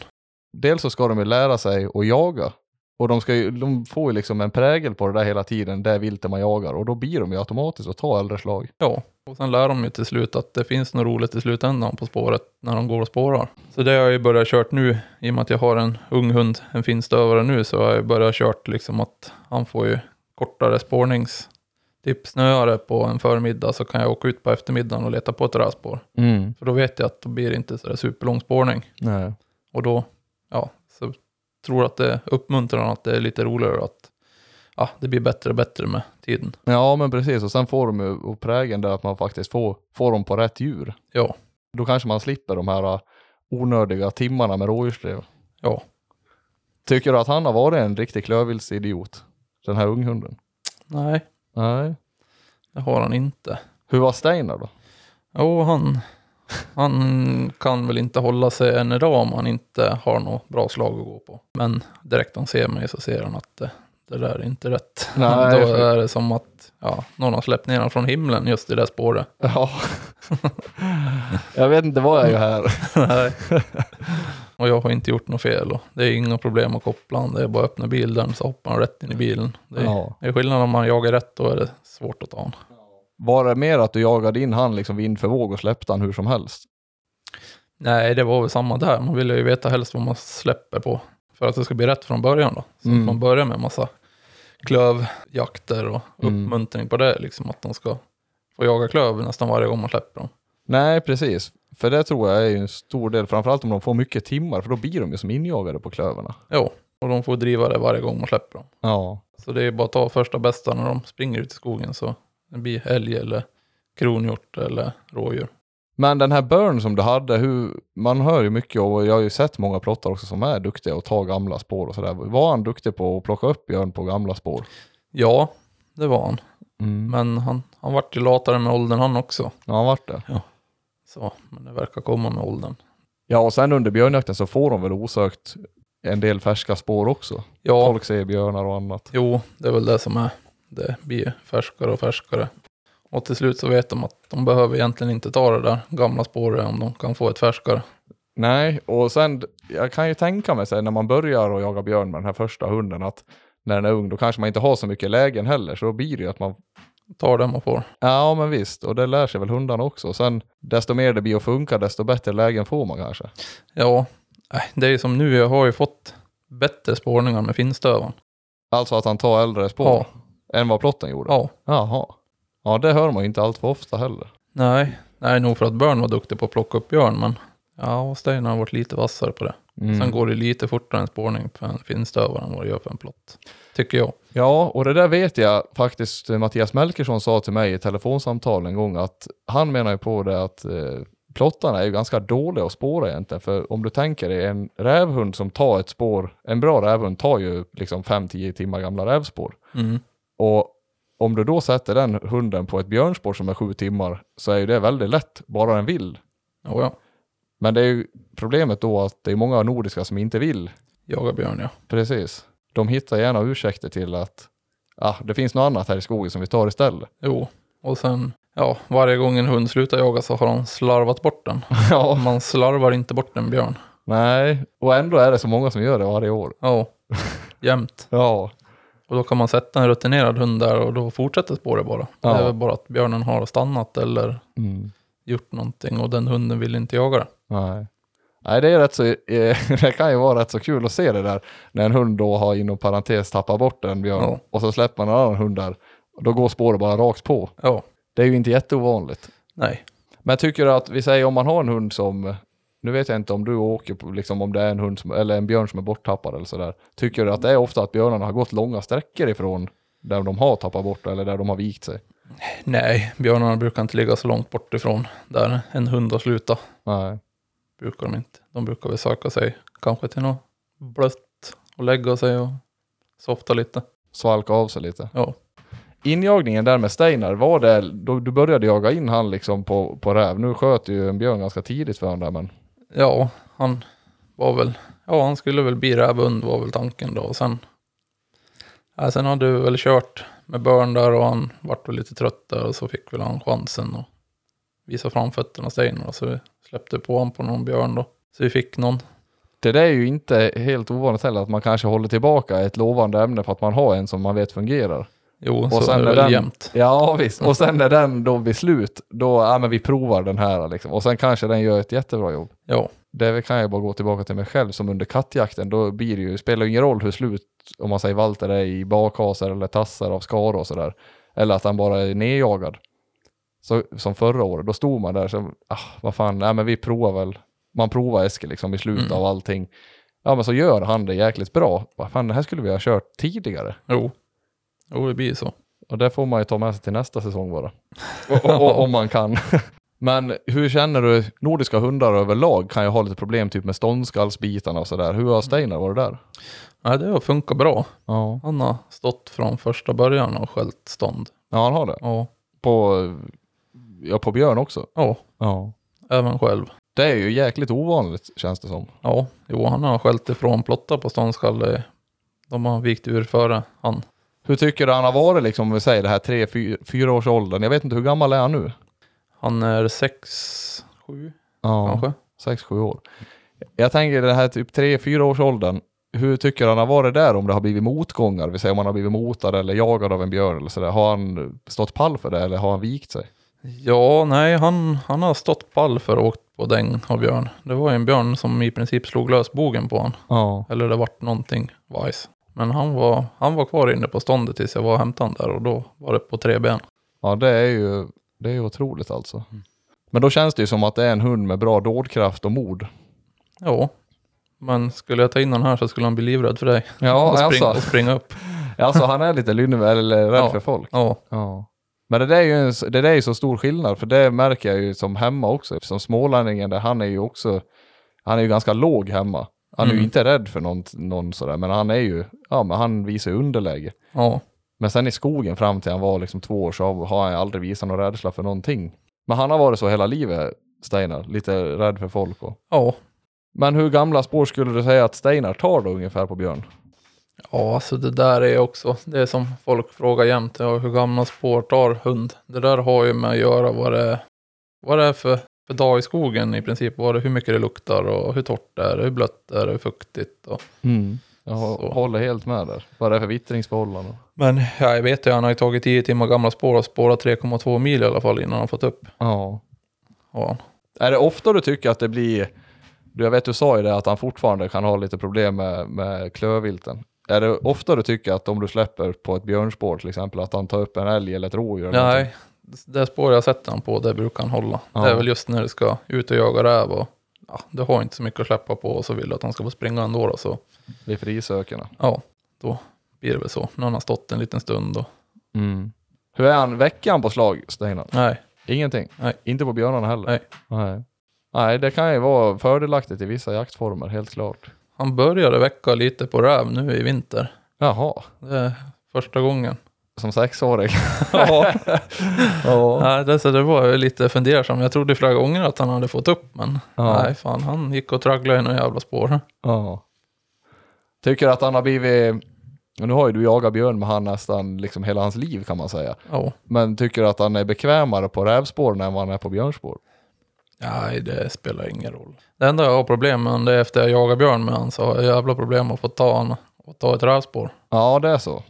[SPEAKER 1] dels så ska de ju lära sig att jaga. Och de, ska ju, de får ju liksom en prägel på det där hela tiden, det viltet man jagar. Och då blir de ju automatiskt att ta äldre slag.
[SPEAKER 2] Ja, och sen lär de ju till slut att det finns något roligt i slutändan på spåret när de går och spårar. Så det har jag ju börjat kört nu, i och med att jag har en ung hund, en finstövare nu, så har jag börjat kört liksom att han får ju kortare spårnings... Typ snöar det på en förmiddag så kan jag åka ut på eftermiddagen och leta på ett räspår.
[SPEAKER 1] Mm.
[SPEAKER 2] För då vet jag att då blir det inte så där superlång spårning.
[SPEAKER 1] Nej.
[SPEAKER 2] Och då, tror att det uppmuntrar att det är lite roligare att ja, det blir bättre och bättre med tiden.
[SPEAKER 1] Ja men precis, och sen får de ju och prägeln där att man faktiskt får, får dem på rätt djur.
[SPEAKER 2] Ja,
[SPEAKER 1] Då kanske man slipper de här uh, onödiga timmarna med rådjursdrev.
[SPEAKER 2] ja.
[SPEAKER 1] Tycker du att han har varit en riktig klövviltsidiot? Den här unghunden?
[SPEAKER 2] Nej,
[SPEAKER 1] Nej.
[SPEAKER 2] det har han inte.
[SPEAKER 1] Hur var Steinar då?
[SPEAKER 2] Jo, han, han kan väl inte hålla sig än idag om han inte har något bra slag att gå på. Men direkt han ser mig så ser han att det, det där är inte rätt.
[SPEAKER 1] Nej,
[SPEAKER 2] Då är det som att ja, någon har släppt ner honom från himlen just i det spåret.
[SPEAKER 1] Ja. jag vet inte vad jag gör här.
[SPEAKER 2] Nej. Och jag har inte gjort något fel. Och det är inga problem att koppla honom. Det är bara att öppna bilen så hoppar han rätt in i bilen. Det är,
[SPEAKER 1] Ja.
[SPEAKER 2] det är skillnad om man jagar rätt, då är det svårt att ta honom.
[SPEAKER 1] Var det mer att du jagade in han liksom vind för våg och släppte han hur som helst?
[SPEAKER 2] Nej, det var väl samma där. Man vill ju veta helst vad man släpper på. För att det ska bli rätt från början då. Så
[SPEAKER 1] Mm.
[SPEAKER 2] att man börjar med en massa klövjakter och
[SPEAKER 1] Mm.
[SPEAKER 2] uppmuntring på det. Liksom att de ska få jaga klöv nästan varje gång man släpper dem.
[SPEAKER 1] Nej, precis. För det tror jag är en stor del, framförallt om de får mycket timmar, för då blir de ju som injagade på klövarna.
[SPEAKER 2] Ja, och de får driva det varje gång man släpper dem.
[SPEAKER 1] Ja.
[SPEAKER 2] Så det är bara att ta första bästa när de springer ut i skogen så det blir älg eller kronhjort eller rådjur.
[SPEAKER 1] Men den här Burn som du hade, hur, man hör ju mycket och jag har ju sett många plottar också som är duktiga att ta gamla spår och sådär. Var han duktig på att plocka upp björn på gamla spår?
[SPEAKER 2] Ja, det var han.
[SPEAKER 1] Mm.
[SPEAKER 2] Men han, han vart ju latare med åldern han också.
[SPEAKER 1] Ja, han vart det.
[SPEAKER 2] Så, men det verkar komma med åldern.
[SPEAKER 1] Ja, och sen under björnjakten så får de väl osökt en del färska spår också.
[SPEAKER 2] Ja,
[SPEAKER 1] Folk ser björnar och annat.
[SPEAKER 2] jo, det är väl det som är. Det blir färskare och färskare. Och till slut så vet de att de behöver egentligen inte ta det där gamla spåret om de kan få ett färskare.
[SPEAKER 1] Nej, och sen, jag kan ju tänka mig så när man börjar att jaga björn med den här första hunden att när den är ung då kanske man inte har så mycket lägen heller så då blir det ju att man
[SPEAKER 2] Tar det man får.
[SPEAKER 1] Ja men visst, och det lär sig väl hundarna också. Sen desto mer det blir att funka desto bättre lägen får man kanske.
[SPEAKER 2] Ja, det är ju som nu, jag har ju fått bättre spårningar med finstövaren.
[SPEAKER 1] Alltså att han tar äldre spår
[SPEAKER 2] Ja,
[SPEAKER 1] än vad plotten gjorde.
[SPEAKER 2] ja.
[SPEAKER 1] Jaha. Ja det hör man ju inte allt för ofta heller.
[SPEAKER 2] Nej, nej, nog för att Björn var duktig på att plocka upp björn, men ja, och Steinar har varit lite vassare på det.
[SPEAKER 1] Mm.
[SPEAKER 2] Sen går det lite fortare en spårning för en finstövare än vad det gör för en plott. Tycker jag.
[SPEAKER 1] Ja, och det där vet jag faktiskt Mattias Melkersson sa till mig i telefonsamtal en gång att han menar ju på det att eh, plottarna är ju ganska dåliga att spåra egentligen. För om du tänker dig en rävhund som tar ett spår, en bra rävhund tar ju liksom 5-10 timmar gamla rävspår.
[SPEAKER 2] Mm.
[SPEAKER 1] Och om du då sätter den hunden på ett björnspår som är sju timmar så är ju det väldigt lätt, bara den vill.
[SPEAKER 2] Ja, ja.
[SPEAKER 1] Men det är ju problemet då att det är många nordiska som inte vill.
[SPEAKER 2] Jaga björn, ja.
[SPEAKER 1] Precis. De hittar gärna ursäkter till att ah, det finns något annat här i skogen som vi tar istället.
[SPEAKER 2] Jo, och sen, ja, varje gång en hund slutar jaga så har de slarvat bort den.
[SPEAKER 1] ja.
[SPEAKER 2] Man slarvar inte bort en björn.
[SPEAKER 1] Nej, och ändå är det så många som gör det varje år.
[SPEAKER 2] Ja, jämt.
[SPEAKER 1] Ja.
[SPEAKER 2] Och då kan man sätta en rutinerad hund där och då fortsätter spåret bara.
[SPEAKER 1] Ja.
[SPEAKER 2] Det är väl bara att björnen har stannat eller
[SPEAKER 1] Mm.
[SPEAKER 2] gjort någonting och den hunden vill inte jaga det.
[SPEAKER 1] Nej. Nej, det är rätt så, eh, det kan ju vara rätt så kul att se det där när en hund då har inom parentes tappat bort en björn
[SPEAKER 2] Ja.
[SPEAKER 1] och så släpper man en annan hund där och då går spåret bara rakt på.
[SPEAKER 2] Ja,
[SPEAKER 1] Det är ju inte jätteovanligt.
[SPEAKER 2] nej.
[SPEAKER 1] Men tycker du att, vi säger om man har en hund som, nu vet jag inte om du åker på, liksom om det är en hund som, eller en björn som är borttappad eller sådär. Tycker du att det är ofta att björnarna har gått långa sträckor ifrån där de har tappat bort eller där de har vikt sig?
[SPEAKER 2] Nej, björnarna brukar inte ligga så långt bort ifrån där en hund har slutat.
[SPEAKER 1] Nej.
[SPEAKER 2] Brukar de inte. De brukar väl söka sig kanske till något blött och lägga sig och softa lite.
[SPEAKER 1] Svalka av sig lite.
[SPEAKER 2] Ja,
[SPEAKER 1] Injagningen där med Steinar, var det, då du började jaga in han liksom på, på räv? Nu sköt ju en björn ganska tidigt för honom där men
[SPEAKER 2] ja han var väl, ja han skulle väl bli rävhund var väl tanken då. Och sen, ja, sen hade vi väl kört med Börn där och han vart väl lite trött där och så fick väl han chansen att visa framfötterna Steinar. Så vi släppte på honom på någon björn då. Så vi fick någon.
[SPEAKER 1] Det där är ju inte helt ovanligt heller att man kanske håller tillbaka ett lovande ämne för att man har en som man vet fungerar.
[SPEAKER 2] Jo, så
[SPEAKER 1] sen
[SPEAKER 2] är det väl
[SPEAKER 1] den-
[SPEAKER 2] jämnt.
[SPEAKER 1] Ja visst, och sen när den då blir slut, då, ja men vi provar den här liksom. Och sen kanske den gör ett jättebra jobb.
[SPEAKER 2] Ja,
[SPEAKER 1] Det kan jag bara gå tillbaka till mig själv som under kattjakten, då blir det ju, spelar ingen roll hur slut, om man säger Walter är i bakhasar eller tassar av skara och sådär. Eller att han bara är nedjagad. Så, som förra året, då stod man där så, ah, vad fan, nej men vi provar väl. Man provar Eskil liksom i slutet
[SPEAKER 2] Mm.
[SPEAKER 1] av allting. Ja men så gör han det jäkligt bra. Vad fan, det här skulle vi ha kört tidigare.
[SPEAKER 2] jo. Jo, det blir så.
[SPEAKER 1] Och det får man ju ta med sig till nästa säsong bara. Om man kan. Men hur känner du, nordiska hundar överlag kan ju ha lite problem typ med ståndskallsbitarna och sådär. Hur har Steinar varit där?
[SPEAKER 2] Nej, det har funkat bra.
[SPEAKER 1] Ja.
[SPEAKER 2] Han har stått från första början och skällt stånd.
[SPEAKER 1] Ja, han har det.
[SPEAKER 2] Ja,
[SPEAKER 1] På, ja, på björn också.
[SPEAKER 2] ja
[SPEAKER 1] Ja.
[SPEAKER 2] även själv.
[SPEAKER 1] Det är ju jäkligt ovanligt känns det som.
[SPEAKER 2] Ja, jo, han har skällt ifrån plottar på ståndskalle. De har vikt ur före han.
[SPEAKER 1] Hur tycker du han har varit liksom, om vi säger det här tre, fyra, fyra års åldern? Jag vet inte, hur gammal är han nu?
[SPEAKER 2] Han är sex, sju
[SPEAKER 1] Ja,
[SPEAKER 2] kanske.
[SPEAKER 1] sex, sju år. Jag tänker det här typ tre, fyra års åldern. Hur tycker han har varit där om det har blivit motgångar? Vi säger om han har blivit motad eller jagad av en björn eller sådär. Har han stått pall för det eller har han vikt sig?
[SPEAKER 2] Ja, nej, han, han har stått pall för och åkt på däng av björn. Det var ju en björn som i princip slog lös bogen på han.
[SPEAKER 1] Ja.
[SPEAKER 2] Eller det vart någonting vajs. Men han var, han var kvar inne på ståndet tills jag var och hämtade han där och då var det på tre ben.
[SPEAKER 1] Ja, det är ju, det är otroligt alltså. Men då känns det ju som att det är en hund med bra dådkraft och mod.
[SPEAKER 2] Ja. Men skulle jag ta in den här så skulle han bli livrädd för dig.
[SPEAKER 1] Ja,
[SPEAKER 2] och, springa,
[SPEAKER 1] alltså.
[SPEAKER 2] och springa upp.
[SPEAKER 1] Alltså han är lite lynne eller rädd
[SPEAKER 2] Ja.
[SPEAKER 1] för folk.
[SPEAKER 2] Ja.
[SPEAKER 1] Ja. Men det där är ju en, det där är så stor skillnad, för det märker jag ju som hemma också. Som smålänningen, där han är ju också, han är ju ganska låg hemma. Han är ju
[SPEAKER 2] Mm.
[SPEAKER 1] inte rädd för någon, någon sådär, men han är ju, ja men han visar underläge.
[SPEAKER 2] Ja.
[SPEAKER 1] Men sen i skogen fram till han var liksom två år så har han aldrig visat någon rädsla för någonting. Men han har varit så hela livet, Steinar, lite rädd för folk och.
[SPEAKER 2] Ja.
[SPEAKER 1] Men hur gamla spår skulle du säga att Steinar tar då ungefär på björn?
[SPEAKER 2] Ja, alltså det där är också, det är som folk frågar jämt, ja, hur gamla spår tar hund? Det där har ju med att göra vad det, vad det är för, för dag i skogen i princip. Vad det, hur mycket det luktar och hur torrt det är, hur blött det är, hur fuktigt. Och.
[SPEAKER 1] Jag hå-
[SPEAKER 2] Så.
[SPEAKER 1] håller helt med där. Vad det är för vittringsförhållanden.
[SPEAKER 2] Men ja, jag vet ju, han har ju tagit 10 timmar gamla spår och spårat 3,2 mil i alla fall innan han fått upp.
[SPEAKER 1] Ja.
[SPEAKER 2] Ja,
[SPEAKER 1] Är det ofta du tycker att det blir, du jag vet du sa ju det att han fortfarande kan ha lite problem med, med klövvilten. Är det ofta du tycker att om du släpper på ett björnspår till exempel att han tar upp en älg eller ett rådjur? eller någonting?
[SPEAKER 2] Det spår jag sett han på, det brukar han hålla.
[SPEAKER 1] Ja.
[SPEAKER 2] Det är väl just när du ska ut och jaga räv och ja, du har inte så mycket att släppa på och så vill du att han ska få springa ändå då, så
[SPEAKER 1] är frisökarna.
[SPEAKER 2] ja, då blir det väl så. Nu har han stått en liten stund och
[SPEAKER 1] Hur är han, väcker han på slag, Steinar?
[SPEAKER 2] nej,
[SPEAKER 1] Ingenting?
[SPEAKER 2] Nej.
[SPEAKER 1] Inte på björnarna heller?
[SPEAKER 2] Nej.
[SPEAKER 1] Nej. Nej, det kan ju vara fördelaktigt i vissa jaktformer, helt klart.
[SPEAKER 2] han började väcka lite på räv nu i vinter.
[SPEAKER 1] Jaha,
[SPEAKER 2] Det är första gången.
[SPEAKER 1] Som sexåring.
[SPEAKER 2] Ja,
[SPEAKER 1] ja.
[SPEAKER 2] nej, det, så det var jag lite fundersam. Jag trodde flera gånger att han hade fått upp, men
[SPEAKER 1] Ja.
[SPEAKER 2] nej, fan, han gick och tragglade i några jävla spår.
[SPEAKER 1] ja. Tycker att han har blivit, nu har ju du jagat björn med han nästan liksom hela hans liv kan man säga.
[SPEAKER 2] Ja,
[SPEAKER 1] Men tycker du att han är bekvämare på rävspår än vad han är på björnspår?
[SPEAKER 2] nej, det spelar ingen roll. Det enda jag har problem med det är efter jag jagar björn med han så har jag jävla problem att få ta han och ta ett rävspår.
[SPEAKER 1] Ja, det är så.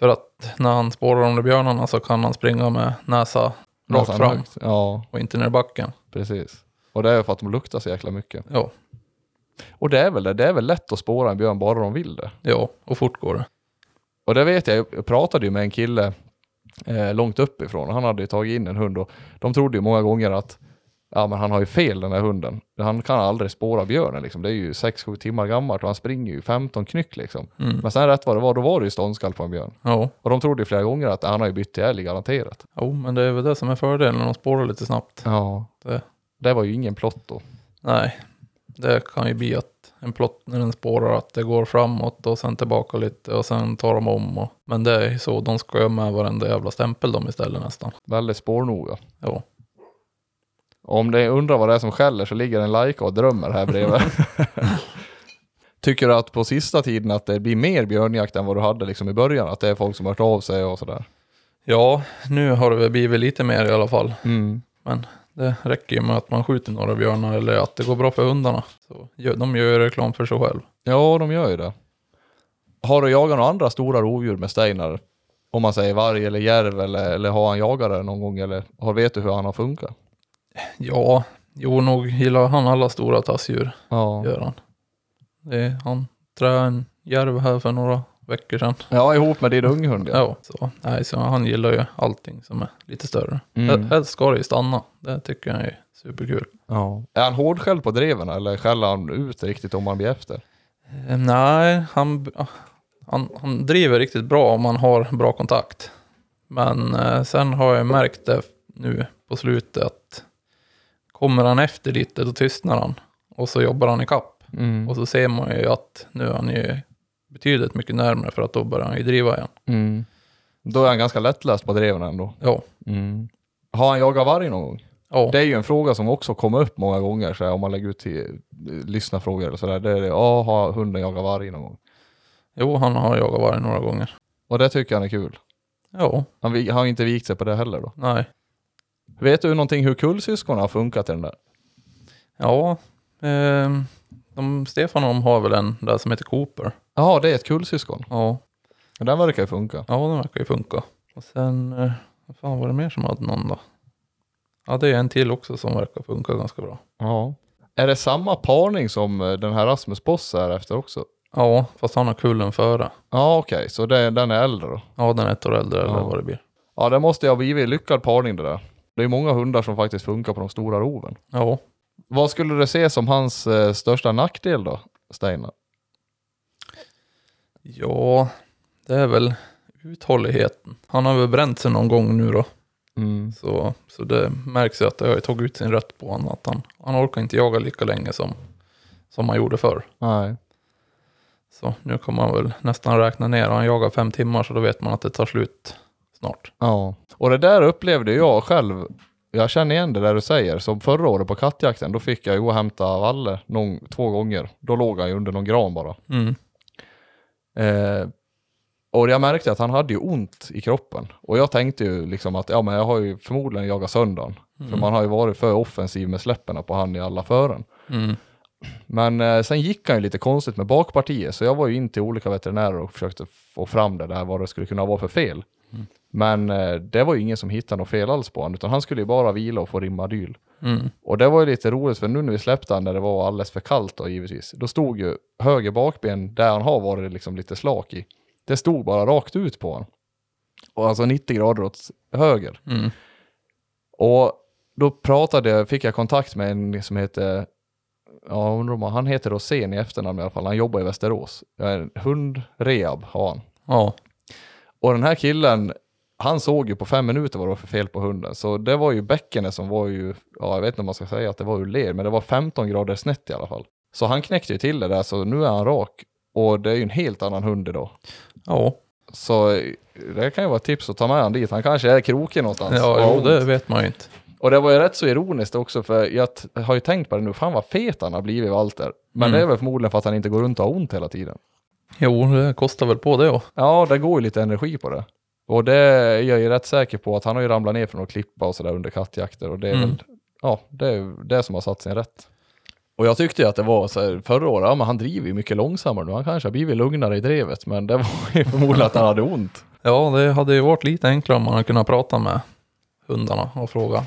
[SPEAKER 2] För att när han spårar de där björnarna så kan han springa med näsa rakt
[SPEAKER 1] Nästan
[SPEAKER 2] fram
[SPEAKER 1] högt. Ja,
[SPEAKER 2] och inte ner i backen.
[SPEAKER 1] precis. Och det är för att de luktar så jäkla mycket.
[SPEAKER 2] Ja,
[SPEAKER 1] Och det är väl det, det är väl lätt att spåra en björn bara de vill det.
[SPEAKER 2] ja, och fort går det.
[SPEAKER 1] Och det vet jag, jag pratade ju med en kille eh, långt uppifrån. Han hade ju tagit in en hund och de trodde ju många gånger att ja men han har ju fel den här hunden. Han kan aldrig spåra björnen liksom. Det är ju 6-7 timmar gammalt och han springer ju 15 knyck liksom.
[SPEAKER 2] Mm.
[SPEAKER 1] Men sen rätt vad det var, då var det ju ståndskall på en björn.
[SPEAKER 2] Ja,
[SPEAKER 1] Och de trodde ju flera gånger att han har ju bytt till älg garanterat.
[SPEAKER 2] jo, men det är väl det som är fördelen när de spårar lite snabbt.
[SPEAKER 1] Ja.
[SPEAKER 2] Det,
[SPEAKER 1] Det var ju ingen plott då.
[SPEAKER 2] nej, det kan ju bli att en plott när den spårar att det går framåt och sen tillbaka lite och sen tar de om. Och, men det är ju så, de ska ju med varenda jävla stämpel de istället nästan.
[SPEAKER 1] Väldigt spårnoga.
[SPEAKER 2] Ja,
[SPEAKER 1] om det undrar vad det är som skäller så ligger en lajka och drömmer här bredvid. Tycker du att på sista tiden att det blir mer björnjakt än vad du hade liksom i början? Att det är folk som har hört av sig och sådär?
[SPEAKER 2] ja nu har det väl blivit lite mer i alla fall.
[SPEAKER 1] Mm.
[SPEAKER 2] Men det räcker ju med att man skjuter några björnar eller att det går bra för hundarna. Så de gör ju reklam för sig själv.
[SPEAKER 1] Ja, de gör ju det. Har du jagat några andra stora rovdjur med Steinar? Om man säger varg eller järv eller, eller har han jagat det någon gång eller har, vet du hur han har funkat?
[SPEAKER 2] Ja, jo nog gillar han alla stora tassdjur,
[SPEAKER 1] Ja.
[SPEAKER 2] gör han. Det, han trä en järv här för några veckor sedan.
[SPEAKER 1] ja, ihop med din unghund ja.
[SPEAKER 2] Ja, så, nej, så han gillar ju allting som är lite större.
[SPEAKER 1] Mm.
[SPEAKER 2] Helst ska det ju stanna. Det tycker jag är superkul.
[SPEAKER 1] ja. Är han hårdskälld på dreven eller skäller han ut riktigt om man blir efter?
[SPEAKER 2] Eh, nej, han, han, han driver riktigt bra om man har bra kontakt. Men eh, sen har jag märkt det nu på slutet att kommer han efter lite då tystnar han. Och så jobbar han i kapp.
[SPEAKER 1] Mm.
[SPEAKER 2] Och så ser man ju att nu är han ju betydligt mycket närmare för att då börjar han ju driva igen.
[SPEAKER 1] Mm. Då är han ganska lättläst på dreven ändå.
[SPEAKER 2] Ja,
[SPEAKER 1] Mm. Har han jagat varg någon gång?
[SPEAKER 2] ja,
[SPEAKER 1] Det är ju en fråga som också kommer upp många gånger så här, om man lägger ut till eh, lyssnarfrågor eller sådär. Det är det, ja, har hunden jagat varg någon gång?
[SPEAKER 2] jo han har jagat varg några gånger.
[SPEAKER 1] Och det tycker han är kul.
[SPEAKER 2] Ja,
[SPEAKER 1] Han har inte vikt sig på det heller då.
[SPEAKER 2] nej,
[SPEAKER 1] Vet du någonting hur kullsyskon har funkat i den där?
[SPEAKER 2] ja. ehm, de, Stefan och de har väl en där som heter Cooper.
[SPEAKER 1] Jaha, det är ett kullsyskon.
[SPEAKER 2] Ja,
[SPEAKER 1] Den verkar ju funka.
[SPEAKER 2] ja den verkar ju funka. Och sen, eh, vad fan var det mer som hade någon då? Ja, det är en till också som verkar funka ganska bra.
[SPEAKER 1] Ja. Är det samma parning som eh, den här Rasmus Boss är efter också?
[SPEAKER 2] Ja, fast han har kullen före.
[SPEAKER 1] Ja, okej, så det, den är äldre då?
[SPEAKER 2] Ja, den är ett år äldre eller
[SPEAKER 1] Ja.
[SPEAKER 2] vad det blir.
[SPEAKER 1] Ja, det måste ju ha blivit lyckad parning det där. Det är många hundar som faktiskt funkar på de stora roven.
[SPEAKER 2] Ja.
[SPEAKER 1] Vad skulle du se som hans eh, största nackdel då, Steinar?
[SPEAKER 2] Ja, det är väl uthålligheten. Han har väl bränt sig någon gång nu då.
[SPEAKER 1] Mm.
[SPEAKER 2] Så, så det märks ju att det har tagit ut sin rätt på honom. Att han, han orkar inte jaga lika länge som, som han gjorde förr.
[SPEAKER 1] Nej.
[SPEAKER 2] Så nu kan man väl nästan räkna ner. Han jagar fem timmar så då vet man att det tar slut snart.
[SPEAKER 1] Ja. Och det där upplevde jag själv. Jag känner igen det där du säger. Som förra året på kattjakten, då fick jag ju gå och hämta Valle någon, två gånger. Då låg han ju under någon gran bara.
[SPEAKER 2] Mm.
[SPEAKER 1] Eh, och jag märkte att han hade ju ont i kroppen. Och jag tänkte ju liksom att ja, men jag har ju förmodligen jagat söndagen. För man har ju varit för offensiv med släpperna på han i alla fören.
[SPEAKER 2] Mm.
[SPEAKER 1] Men eh, sen gick han ju lite konstigt med bakpartiet, så jag var ju in till olika veterinärer och försökte få fram det där, vad det skulle kunna vara för fel. Men eh, det var ju ingen som hittade något fel alls på honom, utan han skulle ju bara vila och få Rimadyl.
[SPEAKER 2] Mm.
[SPEAKER 1] Och det var ju lite roligt, för nu när vi släppte han när det var alldeles för kallt då givetvis, då stod ju höger bakben, där han har varit liksom lite slak i, det stod bara rakt ut på honom. Och alltså 90 grader åt höger.
[SPEAKER 2] Mm.
[SPEAKER 1] Och då pratade, fick jag kontakt med en som heter, ja undrar om han- heter Rosén i efternamn i alla fall, han jobbar i Västerås. Hundrehab har han.
[SPEAKER 2] Ja.
[SPEAKER 1] Och den här killen, han såg ju på fem minuter vad det var för fel på hunden. Så det var ju bäckenet som var ju, ja jag vet inte om man ska säga att det var ur ler, men det var 15 grader snett i alla fall. Så han knäckte ju till det där, så nu är han rak. Och det är ju en helt annan hund idag.
[SPEAKER 2] Ja,
[SPEAKER 1] Så eh, det kan ju vara ett tips att ta med han dit. Han kanske är krokig någonstans.
[SPEAKER 2] ja jo, det vet man ju inte.
[SPEAKER 1] Och det var ju rätt så ironiskt också för jag har ju tänkt på det nu, fan vad fet han har blivit Walter. Men
[SPEAKER 2] Mm.
[SPEAKER 1] det är väl förmodligen för att han inte går runt och har ont hela tiden.
[SPEAKER 2] Jo, det kostar väl på det ja.
[SPEAKER 1] Ja, det går ju lite energi på det. Och det är jag ju rätt säker på att han har ju ramlat ner från att klippa och sådär under kattjakter och det är
[SPEAKER 2] Mm.
[SPEAKER 1] väl, ja, det är det som har satt sin rätt. Och jag tyckte ju att det var så här, förra året, ja men han driver ju mycket långsammare nu, han kanske har blivit lugnare i drevet, men det var ju förmodligen att han hade ont.
[SPEAKER 2] Ja, det hade ju varit lite enklare om man hade kunnat prata med hundarna och fråga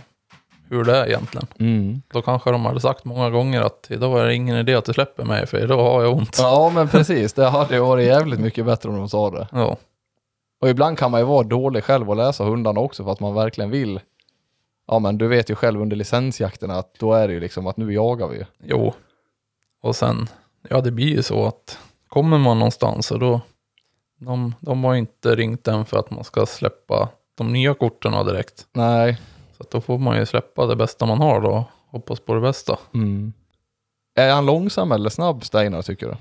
[SPEAKER 2] hur det är egentligen.
[SPEAKER 1] Mm.
[SPEAKER 2] Då kanske de hade sagt många gånger att idag är det ingen idé att du släpper mig för idag har jag ont.
[SPEAKER 1] Ja men precis, det hade ju varit jävligt mycket bättre om de sa det.
[SPEAKER 2] Ja,
[SPEAKER 1] Och ibland kan man ju vara dålig själv och läsa hundarna också för att man verkligen vill. Ja men du vet ju själv under licensjakterna att då är det ju liksom att nu jagar vi
[SPEAKER 2] jo. Och sen, ja det blir ju så att kommer man någonstans och då, de, de har inte ringt än för att man ska släppa de nya korten direkt.
[SPEAKER 1] Nej.
[SPEAKER 2] Så då får man ju släppa det bästa man har då, hoppas på det bästa.
[SPEAKER 1] Mm. Är han långsam eller snabb Steinar tycker du?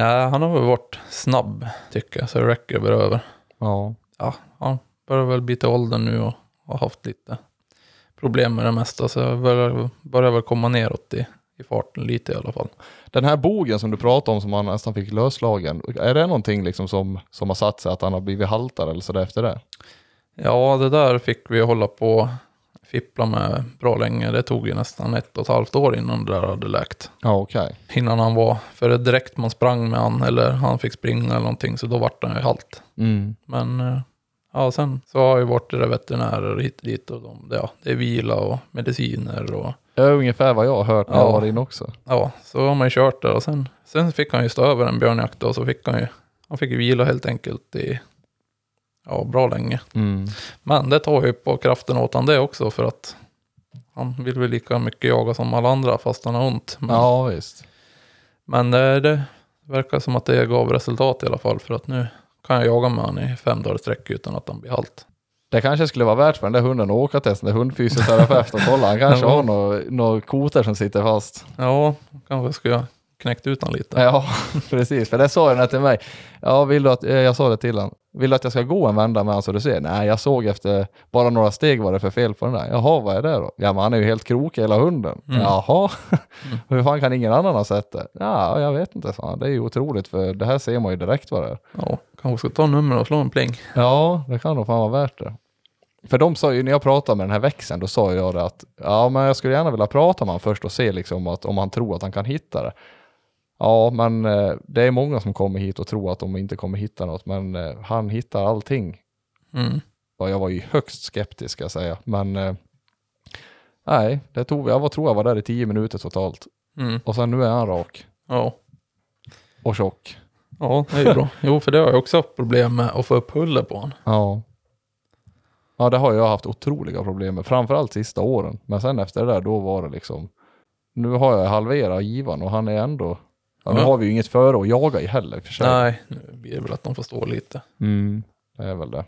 [SPEAKER 2] Ja, han har väl varit snabb tycker jag, så det räcker väl över.
[SPEAKER 1] Ja.
[SPEAKER 2] ja, han börjar väl bli till åldern nu och har haft lite problem med det mesta. Så jag börjar, börjar väl komma neråt i, i farten lite i alla fall.
[SPEAKER 1] Den här bogen som du pratade om som han nästan fick löslagen. Är det någonting liksom som, som har satt sig att han har blivit haltare eller sådär efter det?
[SPEAKER 2] Ja, det där fick vi hålla på och fippla med bra länge. Det tog ju nästan ett och ett halvt år innan det där hade läkt.
[SPEAKER 1] Ja okej.
[SPEAKER 2] Innan han var, för det direkt man sprang med han eller han fick springa eller någonting så då vart han ju halt.
[SPEAKER 1] Mm.
[SPEAKER 2] Men eh, ja, sen så har jag ju varit det veterinärer hit och dit och de, ja, det är vila och mediciner och
[SPEAKER 1] Det är ungefär vad jag har hört när jag
[SPEAKER 2] Ja.
[SPEAKER 1] var inne också.
[SPEAKER 2] ja, så har man ju kört där och sen, sen fick han ju stå över en björnjakt och så fick han ju, han fick ju vila helt enkelt i, ja, bra länge.
[SPEAKER 1] Mm.
[SPEAKER 2] Men det tar ju på kraften åt han det också för att han vill väl lika mycket jaga som alla andra fast han har ont. Men,
[SPEAKER 1] Ja visst.
[SPEAKER 2] men det, det verkar som att det gav resultat i alla fall för att nu kan jag jaga med han i fem dagar i sträck utan att han blir halt.
[SPEAKER 1] Det kanske skulle vara värt för den där hunden att åka till en sån där hundfysioterapeut och kolla. Han kanske har några nå koter som sitter fast.
[SPEAKER 2] Ja, kanske ska jag knäckt ut han lite.
[SPEAKER 1] Ja, precis. För det sa den här till mig. Ja, vill du att, eh, jag sa det till honom. Vill du att jag ska gå en vända med honom så du ser? Nej, jag såg efter bara några steg vad det för fel på den där. Jaha, vad är det då? Ja, men han är ju helt krokig hela hunden.
[SPEAKER 2] Mm.
[SPEAKER 1] Jaha, hur fan kan ingen annan ha sett det? Ja, jag vet inte, sa han. Det är ju otroligt för det här ser man ju direkt vad det är.
[SPEAKER 2] Ja, kanske ska ta nummer och slå en pling.
[SPEAKER 1] Ja, det kan nog fan vara värt det. För de sa ju, när jag pratade med den här växeln, då sa jag det att ja, men jag skulle gärna vilja prata med honom först och se liksom att om han tror att han kan hitta det. Ja, men eh, det är många som kommer hit och tror att de inte kommer hitta något, men eh, han hittar allting.
[SPEAKER 2] Mm.
[SPEAKER 1] Och jag var ju högst skeptisk ska jag säga, men eh, nej, det tog, jag var, tror jag var där i tio minuter totalt.
[SPEAKER 2] Mm.
[SPEAKER 1] Och sen nu är han rak
[SPEAKER 2] Ja.
[SPEAKER 1] och tjock.
[SPEAKER 2] ja, det är ju bra. Jo, för det har jag också haft problem med att få upp huller på honom.
[SPEAKER 1] Ja. Ja, det har jag haft otroliga problem med. Framförallt sista åren. Men sen efter det där, då var det liksom... Nu har jag halverat givan och han är ändå... Ja, nu har vi ju inget före att jaga i heller för sig.
[SPEAKER 2] Nej, nu blir det väl att de får stå lite.
[SPEAKER 1] Mm, det är väl det.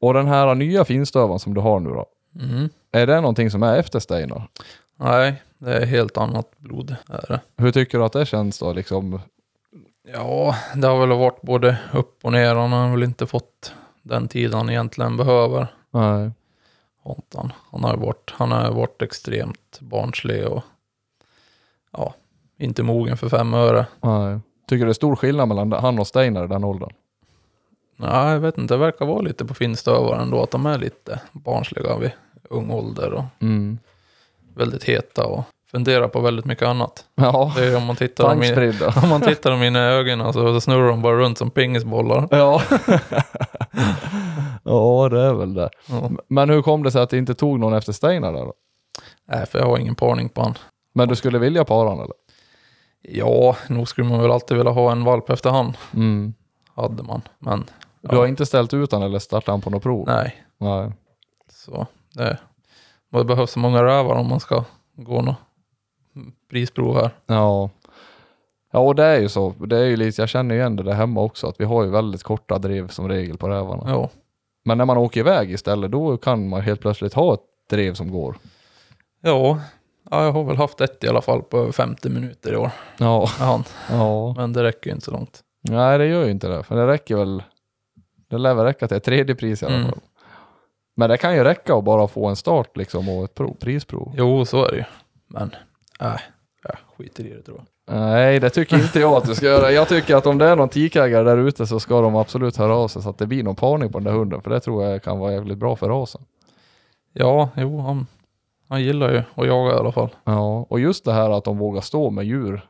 [SPEAKER 1] Och den här nya finstövaren som du har nu då.
[SPEAKER 2] Mm.
[SPEAKER 1] Är det någonting som är efter Steinar?
[SPEAKER 2] Nej, det är helt annat blod. Är det.
[SPEAKER 1] Hur tycker du att det känns då liksom?
[SPEAKER 2] Ja, det har väl varit både upp och ner. Han har väl inte fått den tid han egentligen behöver.
[SPEAKER 1] Nej.
[SPEAKER 2] Han, har varit, han har varit extremt barnslig och ja, inte mogen för fem öre.
[SPEAKER 1] Nej. Tycker du det är stor skillnad mellan han och Steinar i den åldern?
[SPEAKER 2] Nej, jag vet inte, det verkar vara lite på finstövare ändå, att de är lite barnsliga vid ung ålder och
[SPEAKER 1] Mm.
[SPEAKER 2] väldigt heta och funderar på väldigt mycket annat.
[SPEAKER 1] Ja,
[SPEAKER 2] Det är om man tittar dem i, om man tittar dem in i ögonen så snurrar de bara runt som pingisbollar.
[SPEAKER 1] Ja. ja, det är väl det.
[SPEAKER 2] Ja.
[SPEAKER 1] Men hur kom det sig att det inte tog någon efter Steinar där då?
[SPEAKER 2] Nej, för jag har ingen parning på han.
[SPEAKER 1] Men du skulle vilja para han eller?
[SPEAKER 2] Ja, nog skulle man väl alltid vilja ha en valp efter han.
[SPEAKER 1] Mm.
[SPEAKER 2] Hade man, men
[SPEAKER 1] Du har inte ställt ut han eller startat han på något prov?
[SPEAKER 2] nej.
[SPEAKER 1] Nej.
[SPEAKER 2] Så det, det behövs så många rövar om man ska gå något prisprov här.
[SPEAKER 1] Ja. Ja, och det är ju så. Det är ju lite, jag känner igen det där hemma också, att vi har ju väldigt korta drev som regel på rävarna.
[SPEAKER 2] Ja,
[SPEAKER 1] Men när man åker iväg istället, då kan man helt plötsligt ha ett drev som går.
[SPEAKER 2] ja, ja jag har väl haft ett i alla fall på över 50 minuter i år
[SPEAKER 1] Ja.
[SPEAKER 2] med han.
[SPEAKER 1] Ja.
[SPEAKER 2] Men det räcker ju inte så långt.
[SPEAKER 1] Nej, det gör ju inte det. För det räcker väl, det lär väl räcka till ett tredje pris i alla
[SPEAKER 2] Mm.
[SPEAKER 1] fall. Men det kan ju räcka att bara få en start liksom och ett prov, prisprov.
[SPEAKER 2] Jo, så är det ju. Men, nej, jag skiter i det tror jag.
[SPEAKER 1] Nej, det tycker inte jag att du ska göra. Jag tycker att om det är någon tikägare där ute så ska de absolut höra av sig så att det blir någon parning på den där hunden. För det tror jag kan vara jävligt bra för rasen.
[SPEAKER 2] Ja, jo, han, han gillar ju att jaga i alla fall.
[SPEAKER 1] Ja, och just det här att de vågar stå med djur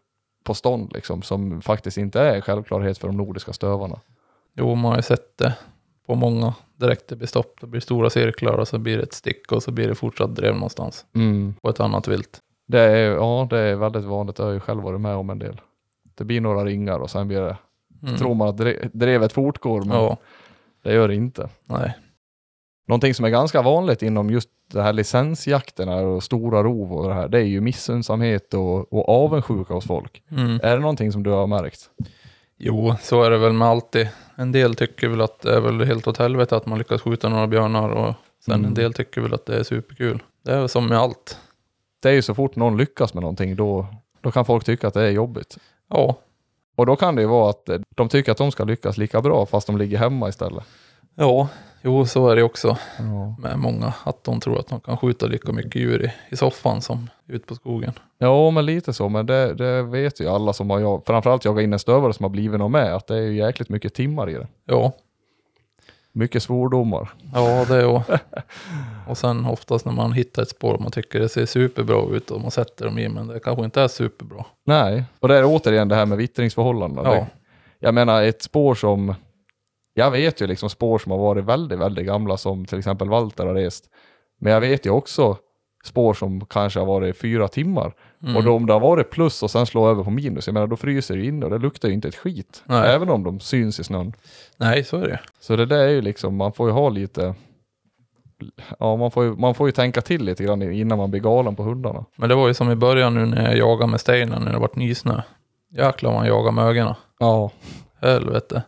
[SPEAKER 1] på stånd liksom, som faktiskt inte är självklarhet för de nordiska stövarna.
[SPEAKER 2] Jo, man har ju sett det på många. Direkt det blir stopp, det blir stora cirklar och så blir det ett stick och så blir det fortsatt drev någonstans
[SPEAKER 1] Mm.
[SPEAKER 2] på ett annat vilt.
[SPEAKER 1] Det är, ja, det är väldigt vanligt. Det har jag ju själv varit med om en del. Det blir några ringar och sen blir det,
[SPEAKER 2] Mm.
[SPEAKER 1] tror man att dre- drevet fortgår, men
[SPEAKER 2] Ja,
[SPEAKER 1] det gör det inte.
[SPEAKER 2] nej.
[SPEAKER 1] Någonting som är ganska vanligt inom just det här licensjakterna och stora rov och det här, det är ju missundsamhet och, och avundsjuka hos folk.
[SPEAKER 2] Mm.
[SPEAKER 1] Är det någonting som du har märkt?
[SPEAKER 2] Jo, så är det väl med alltid. En del tycker väl att det är väl helt åt helvete att man lyckas skjuta några björnar och sen
[SPEAKER 1] Mm.
[SPEAKER 2] en del tycker väl att det är superkul. Det är väl som med allt.
[SPEAKER 1] Det är ju så fort någon lyckas med någonting, då, då kan folk tycka att det är jobbigt.
[SPEAKER 2] Ja,
[SPEAKER 1] Och då kan det ju vara att de tycker att de ska lyckas lika bra fast de ligger hemma istället.
[SPEAKER 2] ja, jo så är det också
[SPEAKER 1] Ja,
[SPEAKER 2] med många. Att de tror att de kan skjuta lika mycket djur i, i soffan som ut på skogen.
[SPEAKER 1] ja men lite så. Men det, det vet ju alla som har jag, framförallt jagat in en stövare som har blivit något med, att det är ju jäkligt mycket timmar i det.
[SPEAKER 2] Ja,
[SPEAKER 1] Mycket svordomar.
[SPEAKER 2] ja det är och, och sen oftast när man hittar ett spår man tycker det ser superbra ut och man sätter dem i men det kanske inte är superbra.
[SPEAKER 1] Nej, och det är återigen det här med vittringsförhållanden.
[SPEAKER 2] Ja.
[SPEAKER 1] Jag menar ett spår som, jag vet ju liksom spår som har varit väldigt, väldigt gamla som till exempel Walter har rest. Men jag vet ju också spår som kanske har varit fyra timmar.
[SPEAKER 2] Mm.
[SPEAKER 1] Och då, om det har varit plus och sen slå över på minus, jag menar då fryser det inne och det luktar ju inte ett skit.
[SPEAKER 2] Nej.
[SPEAKER 1] Även om de syns i snön.
[SPEAKER 2] Nej, så är det
[SPEAKER 1] Så det där är ju liksom, man får ju ha lite, ja man får ju, man får ju tänka till lite grann innan man blir galen på hundarna.
[SPEAKER 2] Men det var ju som i början nu när jag jagade med stenen när det vart nysnö. Jäklar vad man jagade med ögonen.
[SPEAKER 1] Ja.
[SPEAKER 2] Helvete.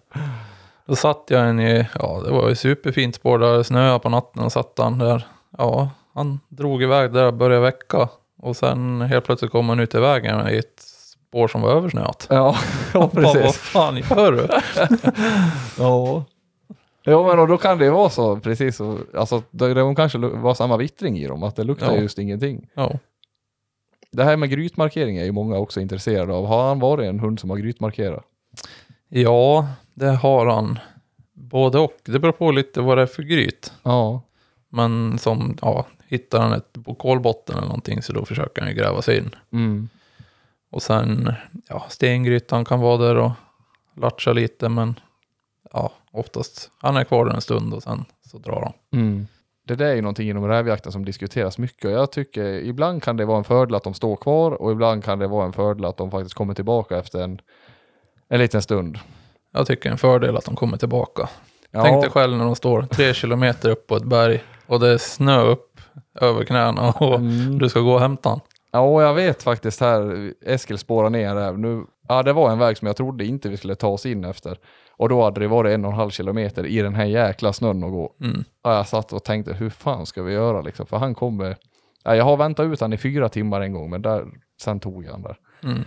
[SPEAKER 2] Då satt jag en i, ja det var ju superfint spår där snöade på natten och satt han där. Ja, han drog iväg där och började väcka. Och sen helt plötsligt kom han ut i vägen i ett spår som var översnöat.
[SPEAKER 1] Ja, ja
[SPEAKER 2] Bara, Vad
[SPEAKER 1] precis.
[SPEAKER 2] fan gör du?
[SPEAKER 1] Ja. Ja men då kan det vara så precis så, alltså det, kanske var samma vittring i dem, att det luktar
[SPEAKER 2] Ja.
[SPEAKER 1] just ingenting.
[SPEAKER 2] Ja,
[SPEAKER 1] Det här med grytmarkering är ju många också intresserade av. Har han varit en hund som har grytmarkerat?
[SPEAKER 2] ja det har han. Både och. Det beror på lite vad det är för gryt.
[SPEAKER 1] Ja.
[SPEAKER 2] Men som, ja, hittar han ett kolbotten eller någonting så då försöker han ju gräva sig in.
[SPEAKER 1] Mm.
[SPEAKER 2] Och sen, ja, stengrytan kan vara där och latcha lite, men ja, oftast, han är kvar där en stund och sen så drar han.
[SPEAKER 1] Mm. Det där är ju någonting inom rävjakten som diskuteras mycket och jag tycker ibland kan det vara en fördel att de står kvar och ibland kan det vara en fördel att de faktiskt kommer tillbaka efter en, en liten stund.
[SPEAKER 2] Jag tycker en fördel att de kommer tillbaka.
[SPEAKER 1] Ja.
[SPEAKER 2] Tänk dig själv när de står tre kilometer upp på ett berg och det är snö upp över knäna och
[SPEAKER 1] Mm.
[SPEAKER 2] du ska gå och hämta han.
[SPEAKER 1] Ja, jag vet faktiskt här, Eskil spårar ner där. Nu, ja, det var en väg som jag trodde inte vi skulle ta oss in efter. Och då hade det varit en och en halv kilometer i den här jäkla snön att gå.
[SPEAKER 2] Mm.
[SPEAKER 1] Ja, jag satt och tänkte, hur fan ska vi göra liksom? För han kommer... Ja, jag har väntat ut han i fyra timmar en gång, men där, sen tog jag han där.
[SPEAKER 2] Mm.